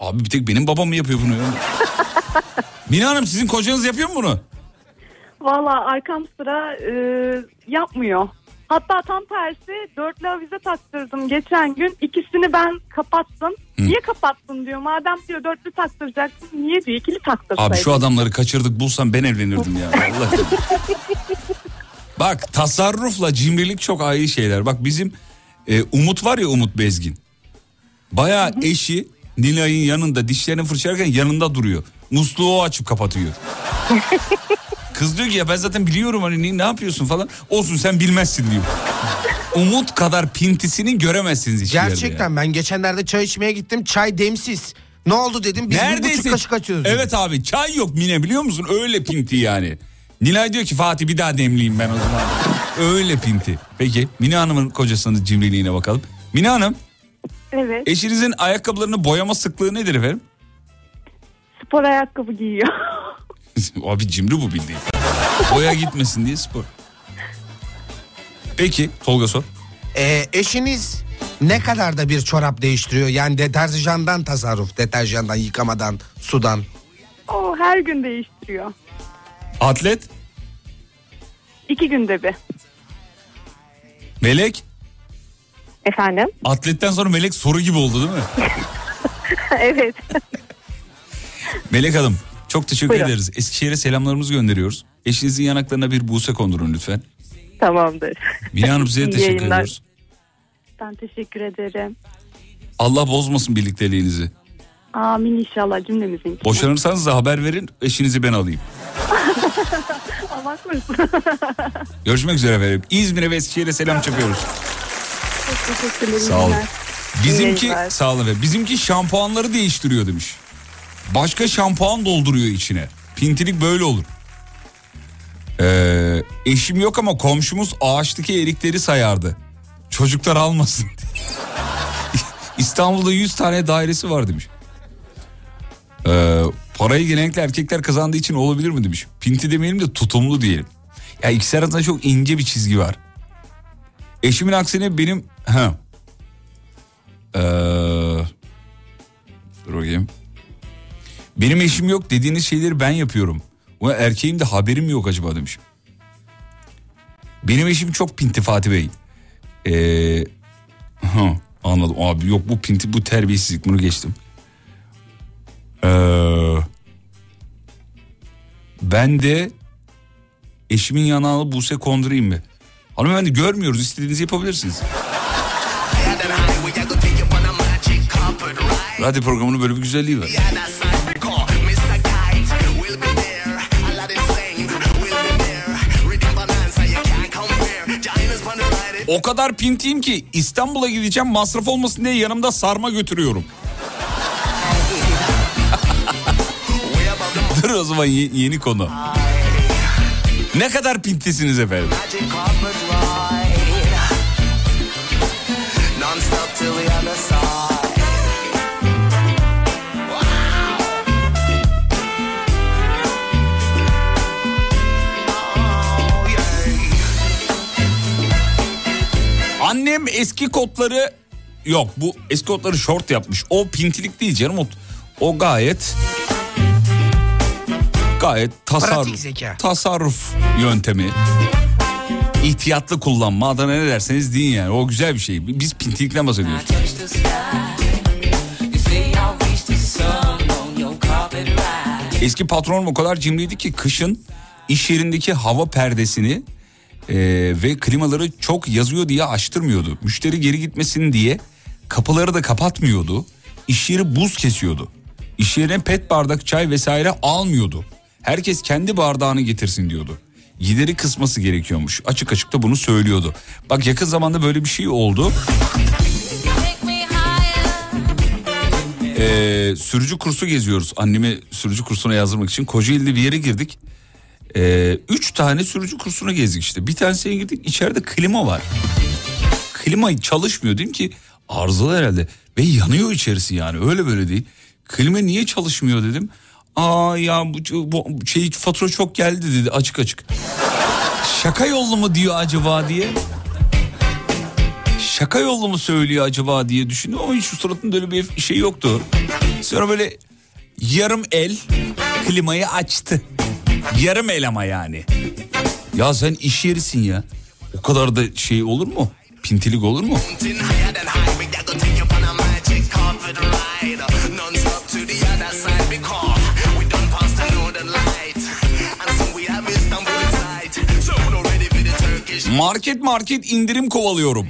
Abi bir tek benim babam mı yapıyor bunu ya? Mine Hanım sizin kocanız yapıyor mu bunu? Valla arkam sıra e, yapmıyor. Hatta tam tersi dörtlü avize taktırdım geçen gün. İkisini ben kapattım. Niye kapattın diyor. Madem diyor dörtlü taktıracaksın niye diyor ikili taktırsaydın. Abi şu adamları kaçırdık bulsam ben evlenirdim ya. Vallahi. Bak tasarrufla cimrilik çok ayrı şeyler. Bak bizim e, Umut var ya Umut Bezgin. Bayağı eşi Nilay'ın yanında dişlerini fırçalarken yanında duruyor. Musluğu o açıp kapatıyor. Kız diyor ki ya ben zaten biliyorum hani ne, ne yapıyorsun falan. Olsun sen bilmezsin diyor. Umut kadar pintisini göremezsiniz yerde Gerçekten ben geçenlerde çay içmeye gittim çay demsiz. Ne oldu dedim biz bir Neredeyse. buçuk kaşık açıyoruz. Evet abi çay yok Mine biliyor musun? Öyle pinti yani. Nilay diyor ki Fatih bir daha demleyeyim ben o zaman. Öyle pinti. Peki Mine Hanım'ın kocasının cimriliğine bakalım. Mine Hanım Evet eşinizin ayakkabılarını boyama sıklığı nedir efendim? spor ayakkabı giyiyor. Abi cimri bu bildiğin. Boya gitmesin diye spor. Peki Tolga sor. Ee, eşiniz ne kadar da bir çorap değiştiriyor? Yani deterjandan tasarruf, deterjandan, yıkamadan, sudan. o her gün değiştiriyor. Atlet, İki günde bir. Melek. Efendim? Atletten sonra Melek soru gibi oldu değil mi? evet. Melek Hanım çok teşekkür Buyurun. ederiz. Eskişehir'e selamlarımızı gönderiyoruz. Eşinizin yanaklarına bir buse kondurun lütfen. Tamamdır. Mine Hanım size teşekkür yayınlar. ediyoruz. Ben teşekkür ederim. Allah bozmasın birlikteliğinizi. Amin inşallah cümlemizin. Boşanırsanız da haber verin eşinizi ben alayım. Allah korusun. Görüşmek üzere efendim. İzmir'e ve Eskişehir'e selam çakıyoruz. Çok teşekkür ederim. Sağ olun. Bizimki sağ olun efendim. Bizimki şampuanları değiştiriyor demiş. Başka şampuan dolduruyor içine. Pintilik böyle olur. Ee, eşim yok ama komşumuz ağaçtaki erikleri sayardı. Çocuklar almasın. İstanbul'da 100 tane dairesi var demiş. Ee, parayı genellikle erkekler kazandığı için olabilir mi demiş. Pinti demeyelim de tutumlu diyelim. Ya ikisi arasında çok ince bir çizgi var. Eşimin aksine benim... Ha. Ee, dur bakayım. Benim eşim yok dediğiniz şeyleri ben yapıyorum. Ulan erkeğim de haberim yok acaba demiş. Benim eşim çok pinti Fatih Bey. Ee, ha, anladım abi yok bu pinti bu terbiyesizlik bunu geçtim. Ee, ben de eşimin yanağına buse kondurayım mı? Hanımefendi görmüyoruz istediğinizi yapabilirsiniz. Radyo programının böyle bir güzelliği var. O kadar pintiyim ki İstanbul'a gideceğim masraf olmasın diye yanımda sarma götürüyorum. Dur o zaman ye- yeni konu. Ne kadar pintisiniz efendim? Annem eski kotları yok bu eski kotları short yapmış. O pintilik değil canım o, o gayet gayet tasarruf, zeka. tasarruf yöntemi. İhtiyatlı kullanma adına ne derseniz deyin yani o güzel bir şey. Biz pintilikten bahsediyoruz. Eski patronum o kadar cimriydi ki kışın iş yerindeki hava perdesini e, ve klimaları çok yazıyor diye açtırmıyordu. Müşteri geri gitmesin diye kapıları da kapatmıyordu. İş yeri buz kesiyordu. İş yerine pet bardak çay vesaire almıyordu. Herkes kendi bardağını getirsin diyordu. gideri kısması gerekiyormuş. Açık açık da bunu söylüyordu. Bak yakın zamanda böyle bir şey oldu. Ee, sürücü kursu geziyoruz. Annemi sürücü kursuna yazdırmak için Kocaeli'de bir yere girdik. Ee, üç tane sürücü kursuna gezdik işte. Bir tanesine girdik içeride klima var. Klima çalışmıyor değil ki? Arızalı herhalde. Ve yanıyor içerisi yani öyle böyle değil. Klima niye çalışmıyor dedim. Aa ya bu, bu şey fatura çok geldi dedi açık açık. Şaka yollu mu diyor acaba diye. Şaka yollu mu söylüyor acaba diye düşündüm ama hiç suratında öyle bir şey yoktu. Sonra böyle yarım el klimayı açtı. Yarım el ama yani. Ya sen iş yerisin ya. O kadar da şey olur mu? Pintilik olur mu? Market market indirim kovalıyorum.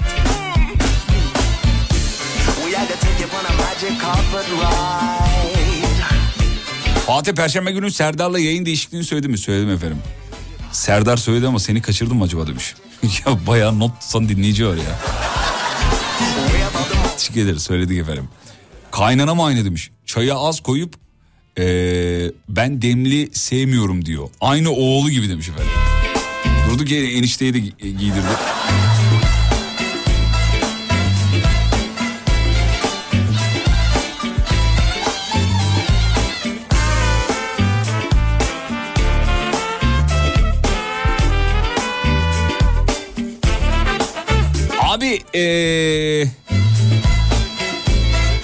Fatih Perşembe günü Serdar'la yayın değişikliğini söyledi mi? Söyledim efendim. Serdar söyledi ama seni kaçırdım mı acaba demiş. ya bayağı not tutan dinleyici var ya. Teşekkür ederiz söyledik efendim. Kaynana mı aynı demiş. Çaya az koyup ee, ben demli sevmiyorum diyor. Aynı oğlu gibi demiş efendim. Durduk yere enişteyi de gi- giydirdi. Abi ee,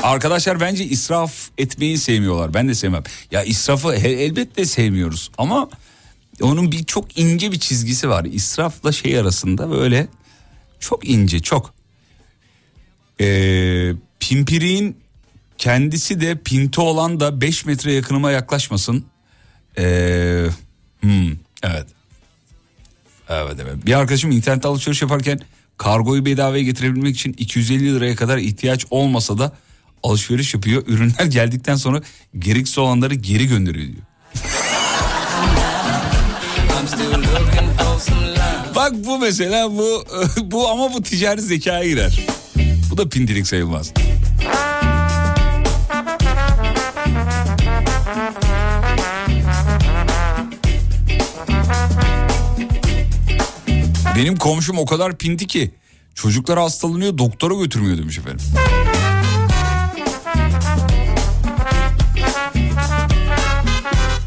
arkadaşlar bence israf etmeyi sevmiyorlar. Ben de sevmem. Ya israfı he- elbette sevmiyoruz ama onun bir çok ince bir çizgisi var. İsrafla şey arasında böyle çok ince çok. Ee, pimpiriğin kendisi de pinti olan da 5 metre yakınıma yaklaşmasın. Ee, hmm, evet. Evet evet. Bir arkadaşım internette alışveriş yaparken kargoyu bedavaya getirebilmek için 250 liraya kadar ihtiyaç olmasa da alışveriş yapıyor. Ürünler geldikten sonra gereksiz olanları geri gönderiyor diyor. Bak bu mesela bu bu ama bu ticari zekaya girer. Bu da pindilik sayılmaz. Benim komşum o kadar pinti ki çocuklar hastalanıyor doktora götürmüyor demiş efendim.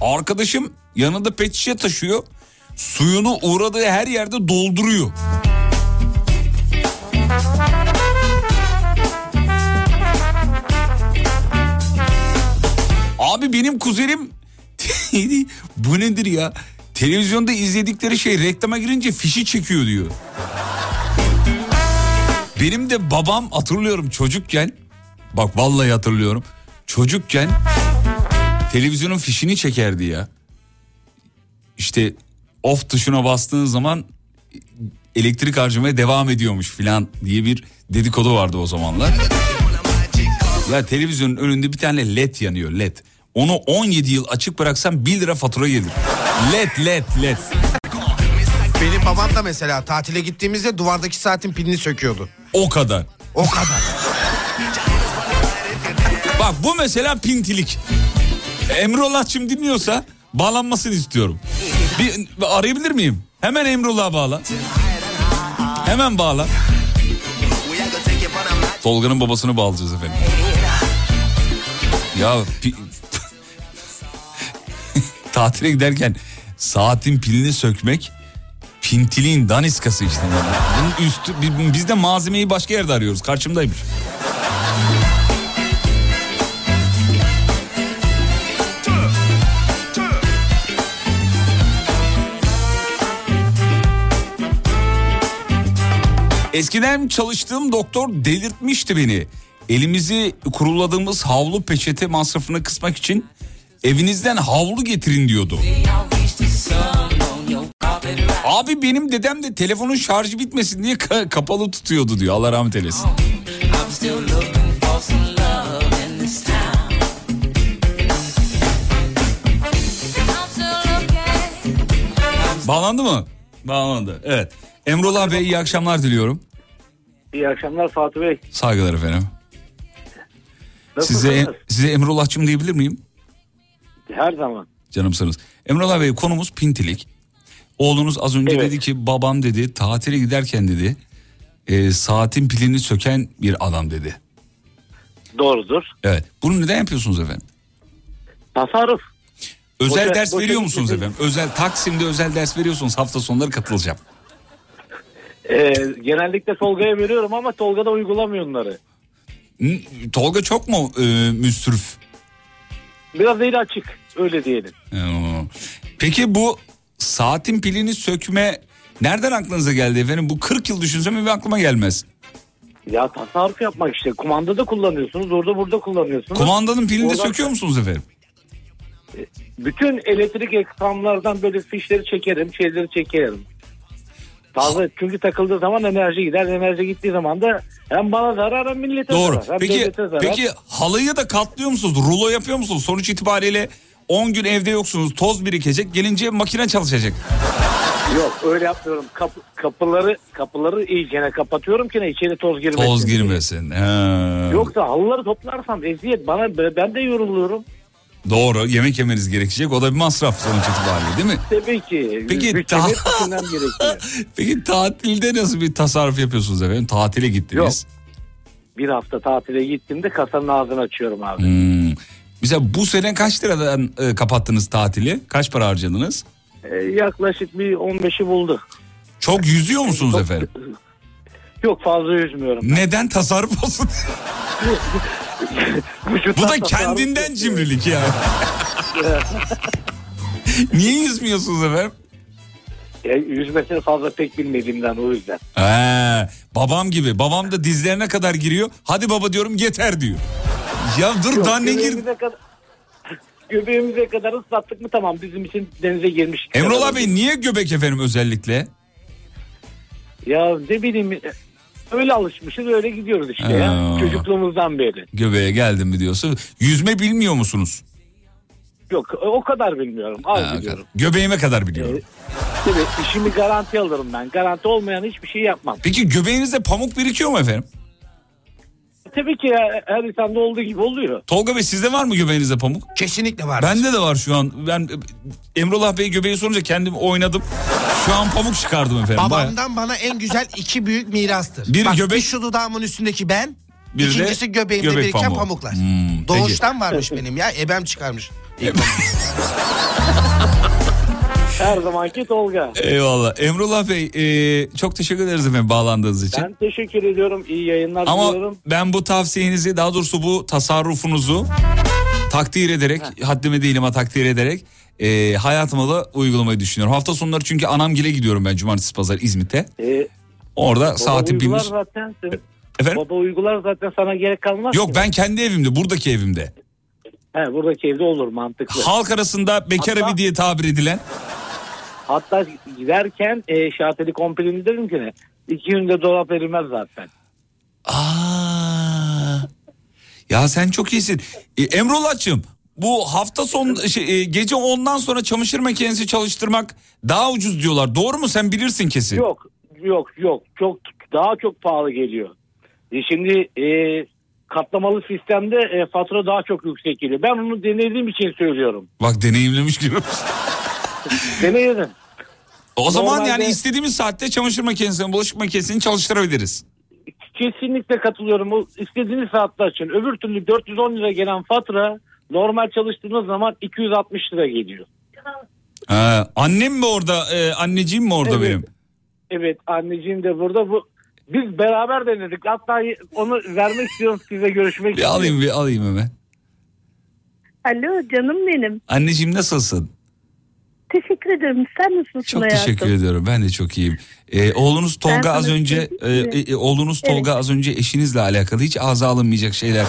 Arkadaşım yanında pet şişe taşıyor. Suyunu uğradığı her yerde dolduruyor. Abi benim kuzenim bu nedir ya? Televizyonda izledikleri şey reklama girince fişi çekiyor diyor. Benim de babam hatırlıyorum çocukken bak vallahi hatırlıyorum. Çocukken televizyonun fişini çekerdi ya. İşte off tuşuna bastığın zaman elektrik harcamaya devam ediyormuş filan diye bir dedikodu vardı o zamanlar. Ya televizyonun önünde bir tane led yanıyor led. Onu 17 yıl açık bıraksam 1 lira fatura gelir. Led led led. Benim babam da mesela tatile gittiğimizde duvardaki saatin pilini söküyordu. O kadar. O kadar. Bak bu mesela pintilik. Emrullah'cığım dinliyorsa bağlanmasını istiyorum. Bir, arayabilir miyim? Hemen Emrullah'a bağla. Hemen bağla. Tolga'nın babasını bağlayacağız efendim. Ya pi- tatile giderken saatin pilini sökmek pintiliğin daniskası işte. Yani. Bunun üstü, bi- biz de malzemeyi başka yerde arıyoruz. Karşımdaymış. Eskiden çalıştığım doktor delirtmişti beni. Elimizi kuruladığımız havlu peçete masrafını kısmak için evinizden havlu getirin diyordu. Abi benim dedem de telefonun şarjı bitmesin diye ka- kapalı tutuyordu diyor. Allah rahmet eylesin. Bağlandı mı? Bağlandı. Evet. Emrullah Bey iyi akşamlar diliyorum. İyi akşamlar Fatih Bey. Saygılar efendim. Nasılsınız? Size size Emrullah'cığım diyebilir miyim? Her zaman. Canımsınız. Emrullah Bey konumuz pintilik. Oğlunuz az önce Evet. dedi ki babam dedi tatile giderken dedi e, saatin pilini söken bir adam dedi. Doğrudur. Evet. Bunu neden yapıyorsunuz efendim? Tasarruf. Özel Boşa- ders boşa veriyor musunuz gitmesin. efendim? Özel Taksim'de özel ders veriyorsunuz. Hafta sonları katılacağım. Ee, genellikle Tolga'ya veriyorum ama Tolga da uygulamıyor onları. Tolga çok mu e, müsrif? Biraz eli açık öyle diyelim. Ee, Peki bu saatin pilini sökme nereden aklınıza geldi efendim? Bu 40 yıl düşünsem bir aklıma gelmez. Ya tasarruf yapmak işte. Kumanda da kullanıyorsunuz. Orada burada kullanıyorsunuz. Kumandanın pilini de Oradan- söküyor musunuz efendim? Bütün elektrik ekranlardan böyle fişleri çekerim, şeyleri çekerim. Fazla çünkü takıldığı zaman enerji gider. Enerji gittiği zaman da hem bana zarar hem millete Doğru. zarar. Hem Peki zarar. peki halıyı da katlıyor musunuz? Rulo yapıyor musunuz? Sonuç itibariyle 10 gün evde yoksunuz. Toz birikecek. Gelince makine çalışacak. Yok öyle yapmıyorum. Kapı, kapıları kapıları iyicene kapatıyorum ki ne içeri toz girmesin. Toz girmesin. Yoksa halıları toplarsam eziyet bana ben de yoruluyorum. Doğru. Yemek yemeniz gerekecek. O da bir masraf sonuç itibariyle değil mi? Tabii ki. Peki, ta-. Peki tatilde nasıl bir tasarruf yapıyorsunuz efendim? Tatile gittiniz. Bir hafta tatile gittiğimde kasanın ağzını açıyorum abi. Hmm. Mesela bu sene kaç liradan e, kapattınız tatili? Kaç para harcadınız? Ee, yaklaşık bir 15'i buldu. Çok yüzüyor musunuz efendim? Yok fazla yüzmüyorum. Neden tasarruf olsun? Bu da kendinden cimrilik ya. Niye yüzmüyorsunuz efendim? Ya, yüzmesini fazla pek bilmediğimden o yüzden. He, babam gibi. Babam da dizlerine kadar giriyor. Hadi baba diyorum yeter diyor. Ya dur Yok, daha ne gir? göbeğimize kadar, göbeğimize kadar ıslattık mı tamam bizim için denize girmiş. Emrullah Bey niye göbek efendim özellikle? Ya ne bileyim öyle alışmışız öyle gidiyoruz işte ya. Aa. Çocukluğumuzdan beri. Göbeğe geldim mi diyorsun. Yüzme bilmiyor musunuz? Yok o kadar bilmiyorum. Az Ha, biliyorum. Göbeğime kadar biliyorum. Tabii işimi garanti alırım ben. Garanti olmayan hiçbir şey yapmam. Peki göbeğinizde pamuk birikiyor mu efendim? Tabii ki ya, her insanda olduğu gibi oluyor. Tolga Bey sizde var mı göbeğinizde pamuk? Kesinlikle var. Bende de var şu an. Ben Emrullah Bey göbeği sorunca kendim oynadım. Şu an pamuk çıkardım efendim. Bayağı. Babamdan bana en güzel iki büyük mirastır. Bir Bak, göbek- bir şu dudağımın üstündeki ben. Bir de ikincisi göbeğimde göbek biriken pamuğu. pamuklar. Hmm, Doğuştan varmış benim ya. Ebem çıkarmış. Her zamanki Tolga. Eyvallah. Emrullah Bey e, çok teşekkür ederiz efendim bağlandığınız için. Ben teşekkür ediyorum. İyi yayınlar Ama diliyorum. ben bu tavsiyenizi daha doğrusu bu tasarrufunuzu takdir ederek haddime değil ama takdir ederek e, hayatıma da uygulamayı düşünüyorum. Hafta sonları çünkü anamgile gidiyorum ben cumartesi pazar İzmit'e. Ee, Orada baba pilini... zaten. Efendim? Baba uygular zaten sana gerek kalmaz. Yok ki. ben kendi evimde buradaki evimde. He, buradaki evde olur mantıklı. Halk arasında bekar Hatta- evi diye tabir edilen. Hatta giderken e, şateli komplini dedim ki ne? İki günde dolap erimez zaten. Aa, ya sen çok iyisin. E, Emrullah'cığım bu hafta son şey, e, gece ondan sonra çamaşır makinesi çalıştırmak daha ucuz diyorlar. Doğru mu? Sen bilirsin kesin. Yok yok yok çok daha çok pahalı geliyor. E, şimdi e, katlamalı sistemde e, fatura daha çok yüksek geliyor. Ben onu denediğim için söylüyorum. Bak deneyimlemiş gibi. Deneyelim. O zaman Normalde- yani istediğimiz saatte çamaşır makinesini, bulaşık makinesini çalıştırabiliriz. Kesinlikle katılıyorum. O istediğiniz saatte açın. Öbür türlü 410 lira gelen fatura normal çalıştığınız zaman 260 lira geliyor. Ha, annem mi orada, e, anneciğim mi orada Evet. benim? Evet anneciğim de burada. Bu biz beraber denedik. Hatta onu vermek istiyorum size görüşmek Bir alayım bir alayım hemen. Alo canım benim. Anneciğim nasılsın? Teşekkür ederim. Sen nasılsın Çok hayatım? teşekkür ediyorum. Ben de çok iyiyim. Ee, oğlunuz Tolga az önce söyleyeyim e, mi? e, oğlunuz Evet. Tolga az önce eşinizle alakalı hiç ağza alınmayacak şeyler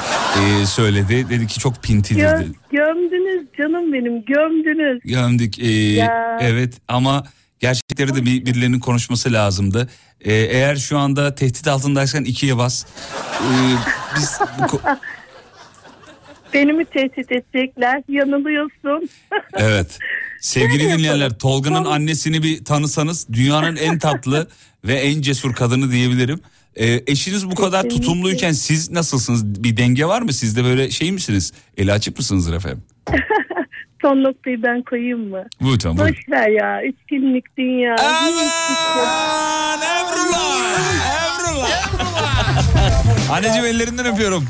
e, söyledi. Dedi ki çok pintidir Gö- dedi. gömdünüz canım benim gömdünüz. Gömdük. Ya. evet ama gerçekleri de bir, birilerinin konuşması lazımdı. Ee, eğer şu anda tehdit altındaysan ikiye bas. Ee, biz bu Beni mi tehdit edecekler? Yanılıyorsun. evet. Sevgili dinleyenler yapalım. Tolga'nın annesini bir tanısanız dünyanın en tatlı ve en cesur kadını diyebilirim. Ee, eşiniz bu kadar Kesinlikle. tutumluyken siz nasılsınız? Bir denge var mı? Sizde böyle şey misiniz? Eli açık mısınızdır efendim? Son noktayı ben koyayım mı? Buyurun buyurun. Boş ver ya. Üç günlük dünya. Anneciğim ellerinden öpüyorum.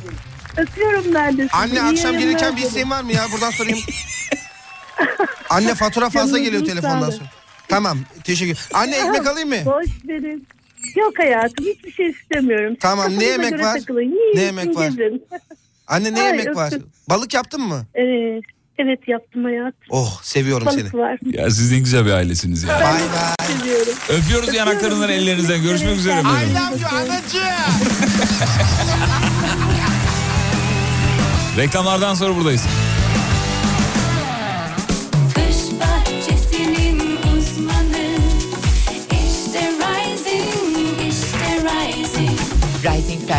Öpüyorum ben de sizi. Anne İyi akşam yayınlar gelirken bir dilerim. isteğin var mı ya? Buradan sorayım. Anne fatura fazla Canınızın geliyor telefondan sonra. Tamam teşekkür. Anne ekmek alayım mı? Boş verin. Yok hayatım hiçbir şey istemiyorum. Tamam, ne yemek var? takılın. Yiyin, Ne yemek var? Anne ne Ay, yemek var? Balık yaptın mı? Ee, evet yaptım hayatım. Oh seviyorum seni. Balık var. Ya siz ne güzel bir ailesiniz ya. Bay bay. Seviyorum. Öpüyoruz yanaklarından ellerinizden. Görüşmek üzere efendim. Reklamlardan sonra buradayız.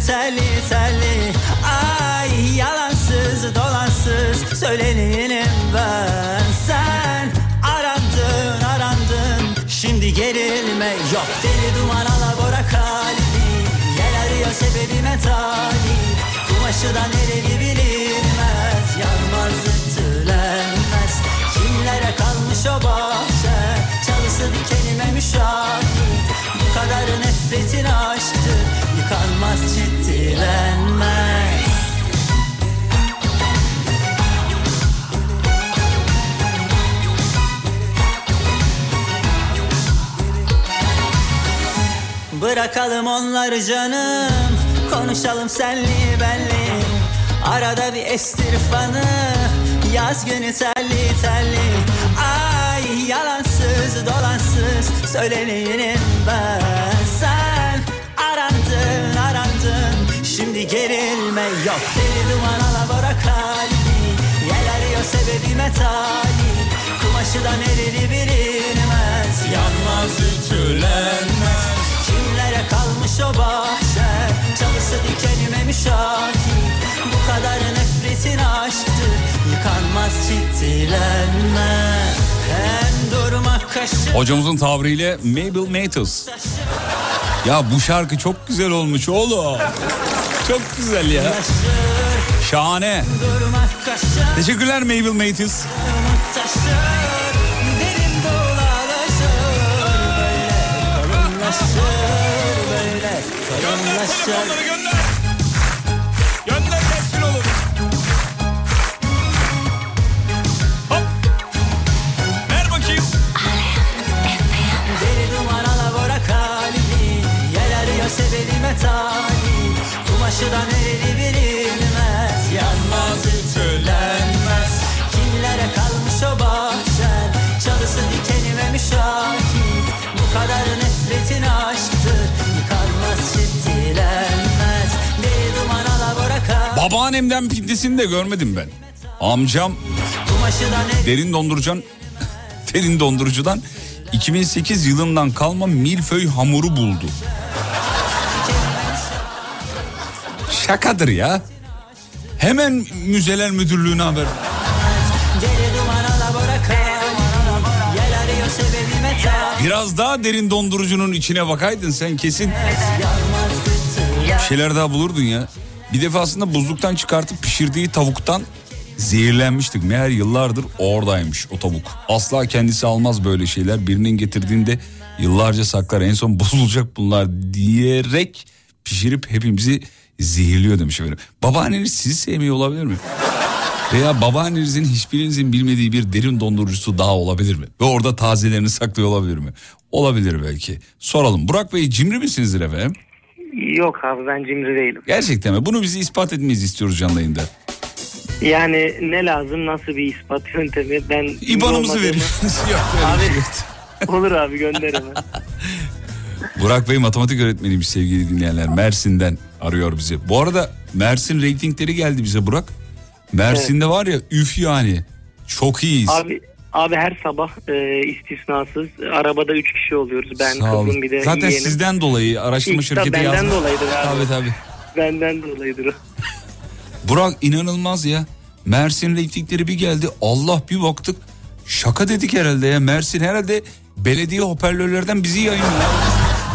Telli telli Ay yalansız dolansız Söyleneyim ben. Sen arandın arandın Şimdi gerilme yok. Deli duman alabora kalbi Gel arıyor sebebime talip Kumaşı da nereli bilinmez Yanmaz ütülenmez. Kimlere kalmış o bahçe Çalısı dikenime müşahit. Bu kadar nefretin aşktır Yıkanmaz ciddilenmez Bırakalım onları canım Konuşalım senli benli. Arada bir estir fanı Yaz günü telli telli Ay yalansız dolansız Söyleneyim ben gerilme yok. Deli duman alabora kalbi Yel arıyor sebebime talip Kumaşı da nereli bilinmez Yanmaz ütülenmez. Kimlere kalmış o bahçe Çalısı dikenime müşahit. Bu kadar nefretin aşktır Yıkanmaz ciddilenmez Hem durmak kaşı Hocamızın tabiriyle Mabel Matthews. Ya bu şarkı çok güzel olmuş oğlum. Çok güzel ya. Şahane. Teşekkürler Mabel Matthews. gönder. Gönder kalbi Babaannemden pindisini de görmedim ben. Amcam derin dondurucan derin dondurucudan 2008 yılından kalma milföy hamuru buldu. Şakadır ya. Hemen müzeler müdürlüğüne haber. Biraz daha derin dondurucunun içine bakaydın sen kesin bir şeyler daha bulurdun ya. Bir defasında buzluktan çıkartıp pişirdiği tavuktan zehirlenmiştik. Meğer yıllardır oradaymış o tavuk. Asla kendisi almaz böyle şeyler. Birinin getirdiğinde yıllarca saklar. En son bozulacak bunlar diyerek pişirip hepimizi zehirliyor demiş efendim. Babaanneniz sizi sevmiyor olabilir mi? Veya babaannenizin hiçbirinizin bilmediği bir derin dondurucusu daha olabilir mi? Ve orada tazelerini saklıyor olabilir mi? Olabilir belki. Soralım. Burak Bey cimri misinizdir efendim? Yok abi ben cimri değilim. Gerçekten mi? Bunu bizi ispat etmeyiz istiyoruz canlı yayında. Yani ne lazım nasıl bir ispat yöntemi ben İban'ımızı veriyoruz. Yok Abi şey. olur abi gönder hemen. Burak Bey matematik öğretmeniymiş sevgili dinleyenler. Mersin'den arıyor bizi. Bu arada Mersin reytingleri geldi bize Burak. Mersin'de var ya üf yani. Çok iyiyiz. Abi abi her sabah e, istisnasız arabada 3 kişi oluyoruz. Ben Sağ olun. kızım bir de Zaten yeğenim. sizden dolayı araştırma de şirketi benden yazdı. dolayıdır abi. Tabii tabii. Benden dolayıdır o. Burak inanılmaz ya. Mersin reytingleri bir geldi. Allah bir baktık. Şaka dedik herhalde ya. Mersin herhalde belediye hoparlörlerden bizi yayınlıyor.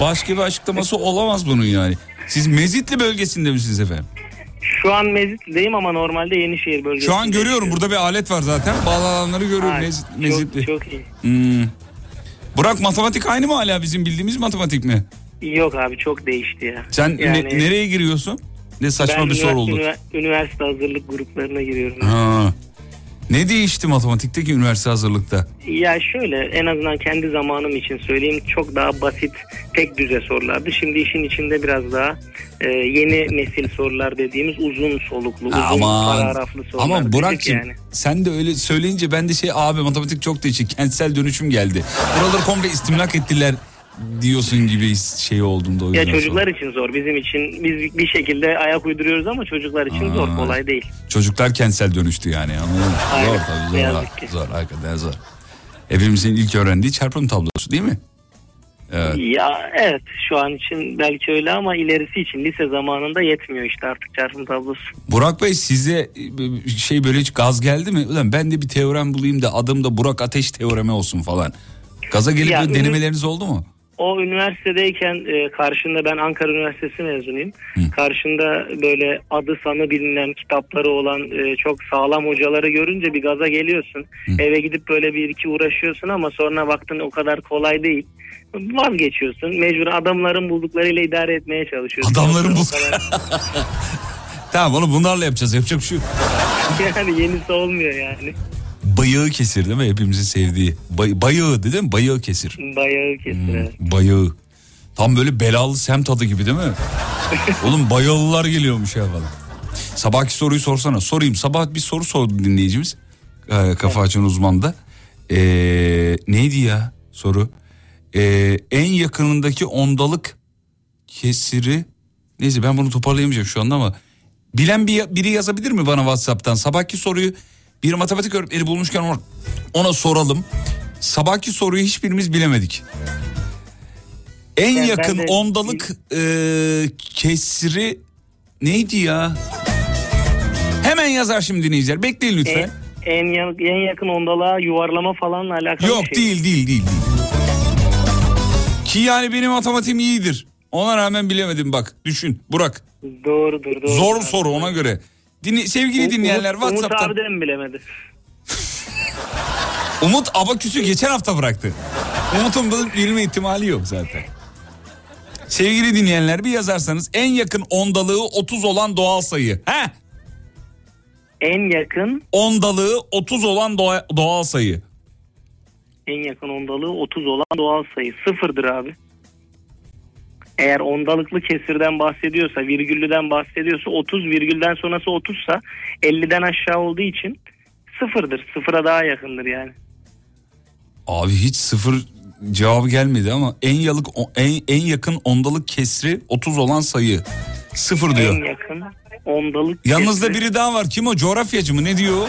Başka bir açıklaması olamaz bunun yani. Siz Mezitli bölgesinde misiniz efendim? Şu an Mezitli'deyim ama normalde Yenişehir bölgesinde. Şu an görüyorum burada bir alet var zaten. Bağlananları görüyorum Ha, Mezit, çok- Mezitli. Çok, iyi. Hmm. Burak matematik aynı mı hala bizim bildiğimiz matematik mi? Yok abi çok değişti ya. Sen ne- Yani nereye giriyorsun? Ne saçma ben bir soru oldu. ünivers- üniversite hazırlık gruplarına giriyorum. Ha. Ne değişti matematikteki üniversite hazırlıkta? Ya şöyle en azından kendi zamanım için söyleyeyim çok daha basit tek düze sorulardı. Şimdi işin içinde biraz daha e, yeni nesil sorular dediğimiz uzun soluklu, uzun Aman. paragraflı sorular. Ama Burak'cığım yani. sen de öyle söyleyince ben de şey abi matematik çok değişik kentsel dönüşüm geldi. Buraları komple istimlak ettiler diyorsun gibi şey oldum da o Ya çocuklar sordum. için zor. Bizim için biz bir şekilde ayak uyduruyoruz ama çocuklar için zor, Aa. kolay değil. Çocuklar kentsel dönüştü yani anladın mı? Aynen, Zor tabii ne zor. yazık ki. Zor hakikaten zor. Hepimizin ilk öğrendiği çarpım tablosu değil mi? Evet. Ya evet şu an için belki öyle ama ilerisi için lise zamanında yetmiyor işte artık çarpım tablosu. Burak Bey size şey böyle hiç gaz geldi mi? Ulan ben de bir teorem bulayım da adım da Burak Ateş teoremi olsun falan. Gaza gelip Ya, denemeleriniz oldu mu? O üniversitedeyken e, karşında ben Ankara Üniversitesi mezunuyum. Karşında böyle adı sanı bilinen kitapları olan e, çok sağlam hocaları görünce bir gaza geliyorsun. Eve gidip böyle bir iki uğraşıyorsun ama sonra baktın o kadar kolay değil. Vazgeçiyorsun. Mecbur adamların bulduklarıyla idare etmeye çalışıyorsun. Adamların Yoksa o bul- Tamam onu bunlarla yapacağız. Yapacak bir şey yok. yani yenisi olmuyor yani. Bayağı kesir değil mi? Hepimizin sevdiği. Bay, bayağı değil mi? Bayağı kesir. Bayağı kesir. evet. Bayağı. Tam böyle belalı semt adı gibi değil mi? Oğlum bayağılılar geliyormuş ya falan. Sabahki soruyu sorsana. Sorayım. Sabah bir soru sordu dinleyicimiz. Ee, kafa açan uzmanda. Ee, neydi ya soru? Ee, en yakınındaki ondalık kesiri. Neyse ben bunu toparlayamayacağım şu anda ama. Bilen bir, biri yazabilir mi bana Whatsapp'tan? Sabahki soruyu bir matematik öğretmeni bulmuşken ona, soralım. Sabahki soruyu hiçbirimiz bilemedik. En Yani yakın de- ondalık e, kesri neydi ya? Hemen yazar şimdi dinleyiciler. Bekleyin lütfen. En, en, en yakın ondalığa yuvarlama falanla alakalı Yok şey. değil değil değil. değil. Ki yani benim matematiğim iyidir. Ona rağmen bilemedim bak. Düşün Burak. Doğrudur doğru. Zor soru ona göre. Dinle, sevgili Umut- dinleyenler Umut, Umut WhatsApp'tan. abi de mi bilemedi? Umut abaküsü geçen hafta bıraktı. Umut'un bu bilme ihtimali yok zaten. Sevgili dinleyenler bir yazarsanız en yakın ondalığı 30 olan doğal sayı. He? En yakın Ondalığı 30 olan doğa- doğal sayı. en yakın ondalığı 30 olan doğal sayı sıfırdır abi. Eğer ondalıklı kesirden bahsediyorsa, virgüllüden bahsediyorsa 30 virgülden sonrası 30 sa 50'den aşağı olduğu için sıfırdır. Sıfıra daha yakındır yani. Abi hiç sıfır cevabı gelmedi ama en yalık en, en yakın ondalık kesri 30 olan sayı. Sıfır diyor. En yakın ondalık Yanınızda kesri- biri daha var. Kim o? Coğrafyacı mı? Ne diyor?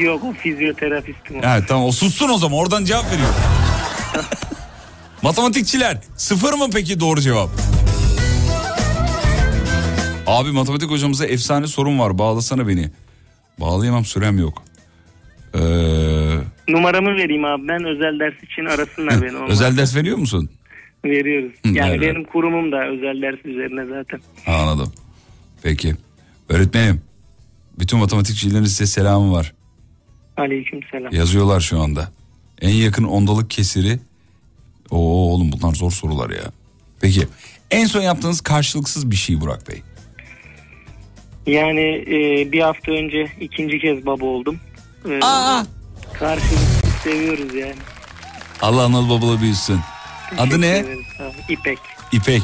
Yok o fizyoterapistim o. Evet tamam o sussun o zaman oradan cevap veriyor. Matematikçiler sıfır mı peki doğru cevap? Abi matematik hocamıza efsane sorun var bağlasana beni. Bağlayamam sürem yok. Ee, Numaramı vereyim abi ben özel ders için arasınlar beni. olmaz. özel ders veriyor musun? Veriyoruz. Yani evet. benim kurumum da özel ders üzerine zaten. Anladım. Peki. Öğretmenim. Bütün matematikçilerin size selamı var. Aleyküm selam. Yazıyorlar şu anda. En yakın ondalık kesiri. Oo oğlum bunlar zor sorular ya. Peki. En son yaptığınız karşılıksız bir şey Burak Bey. Yani e, bir hafta önce ikinci kez baba oldum. E, Aa! Karşılıklı seviyoruz yani. Allah analı babalı büyüsün. Adı ne? Sağ ol. İpek. İpek.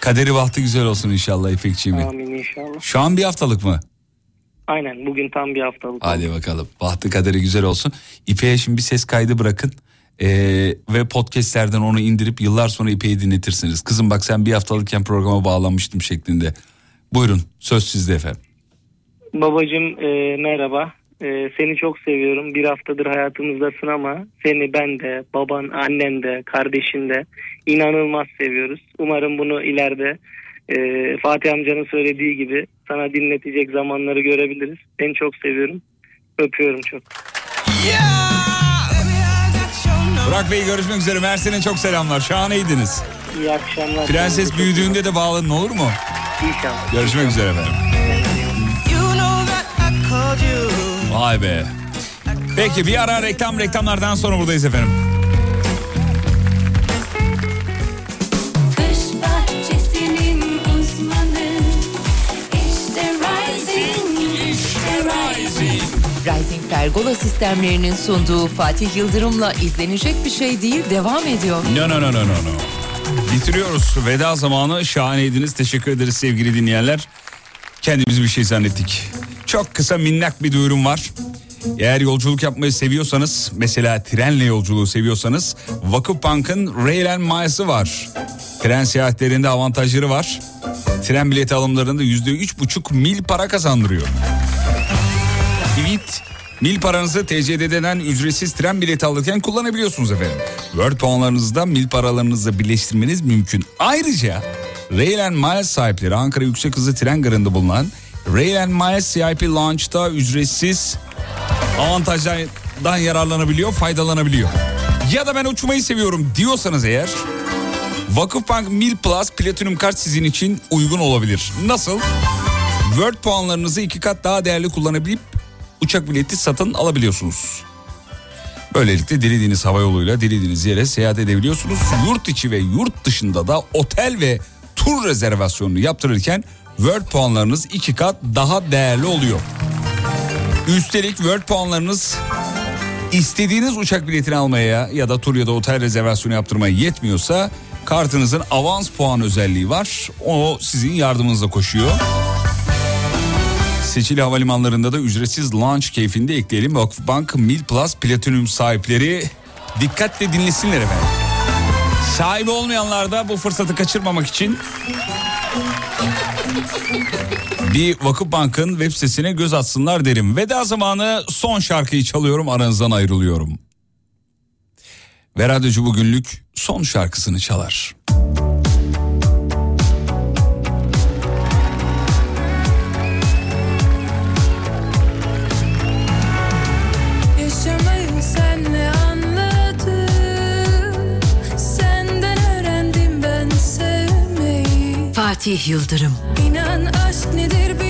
Kaderi bahtı güzel olsun inşallah İpekçiğimin. Amin inşallah. Şu an bir haftalık mı? Aynen bugün tam bir haftalık. Hadi bakalım. Bahtı kaderi güzel olsun. İpek'e şimdi bir ses kaydı bırakın. Ee, ve podcastlerden onu indirip yıllar sonra İpek'i dinletirsiniz. Kızım bak sen bir haftalıkken programa bağlanmıştım şeklinde. Buyurun söz sizde efendim. Babacım e, merhaba. E, seni çok seviyorum. Bir haftadır hayatımızdasın ama seni ben de, baban, annen de, kardeşin de inanılmaz seviyoruz. Umarım bunu ileride e, Fatih amcanın söylediği gibi sana dinletecek zamanları görebiliriz. Seni çok seviyorum. Öpüyorum çok. Burak Bey görüşmek üzere. Mersin'e çok selamlar. Şahaneydiniz. İyi akşamlar. Prenses büyüdüğünde de bağlanın olur mu? İnşallah. Görüşmek üzere efendim. Vay be. Peki bir ara reklam reklamlardan sonra buradayız efendim. Pergola sistemlerinin sunduğu Fatih Yıldırım'la izlenecek bir şey değil devam ediyor. No no no no no no. Bitiriyoruz. Veda zamanı şahaneydiniz. Teşekkür ederiz sevgili dinleyenler. Kendimizi bir şey zannettik. Çok kısa minnak bir duyurum var. Eğer yolculuk yapmayı seviyorsanız mesela trenle yolculuğu seviyorsanız Vakıfbank'ın Rail and Miles'ı var. Tren seyahatlerinde avantajları var. Tren bileti alımlarında yüzde üç buçuk mil para kazandırıyor. Evet. Mil paranızı TCD'den ücretsiz tren bileti alırken kullanabiliyorsunuz efendim. Word puanlarınızı mil paralarınızla birleştirmeniz mümkün. Ayrıca Rail and Miles sahipleri Ankara Yüksek Hızlı Tren Garı'nda bulunan Rail and Miles CIP Launch'ta ücretsiz avantajlardan yararlanabiliyor, faydalanabiliyor. Ya da ben uçmayı seviyorum diyorsanız eğer Vakıfbank Mil Plus Platinum kart sizin için uygun olabilir. Nasıl? Word puanlarınızı iki kat daha değerli kullanabilip uçak bileti satın alabiliyorsunuz. Böylelikle dilediğiniz hava yoluyla dilediğiniz yere seyahat edebiliyorsunuz. Yurt içi ve yurt dışında da otel ve tur rezervasyonunu yaptırırken Word puanlarınız iki kat daha değerli oluyor. Üstelik Word puanlarınız istediğiniz uçak biletini almaya ya da tur ya da otel rezervasyonu yaptırmaya yetmiyorsa kartınızın avans puan özelliği var. O sizin yardımınıza koşuyor. Seçili havalimanlarında da ücretsiz launch keyfini de ekleyelim. Vakıfbank Mil Plus Platinum sahipleri dikkatle dinlesinler efendim. Sahibi olmayanlar da bu fırsatı kaçırmamak için bir Vakıfbank'ın web sitesine göz atsınlar derim. Veda zamanı son şarkıyı çalıyorum aranızdan ayrılıyorum. Ve radyocu bugünlük son şarkısını çalar. Fatih Yıldırım. İnan aşk nedir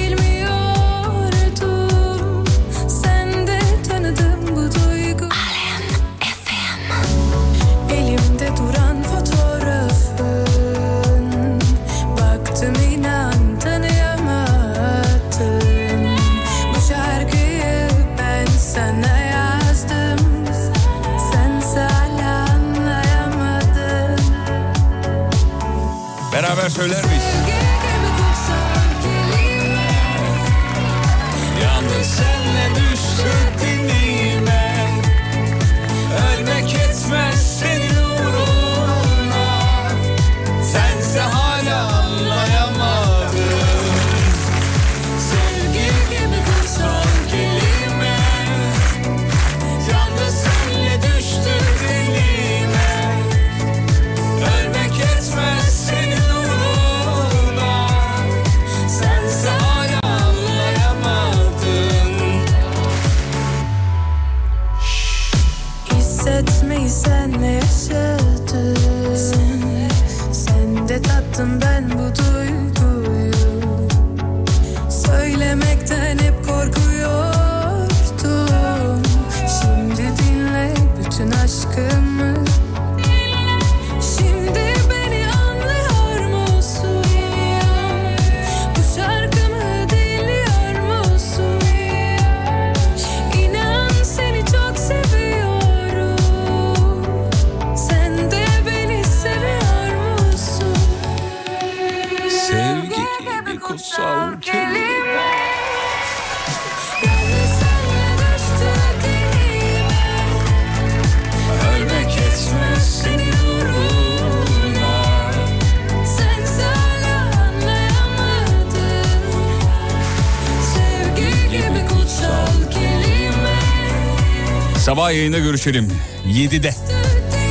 Sabah yayında görüşelim 7'de.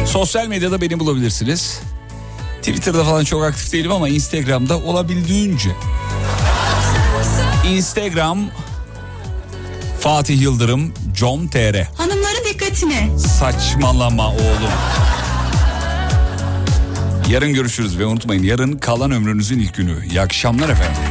Sosyal medyada beni bulabilirsiniz. Twitter'da falan çok aktif değilim ama Instagram'da olabildiğince. Instagram Fatih Yıldırım com.tr Hanımların dikkatine. Saçmalama oğlum. Yarın görüşürüz ve unutmayın yarın kalan ömrünüzün ilk günü. İyi akşamlar efendim.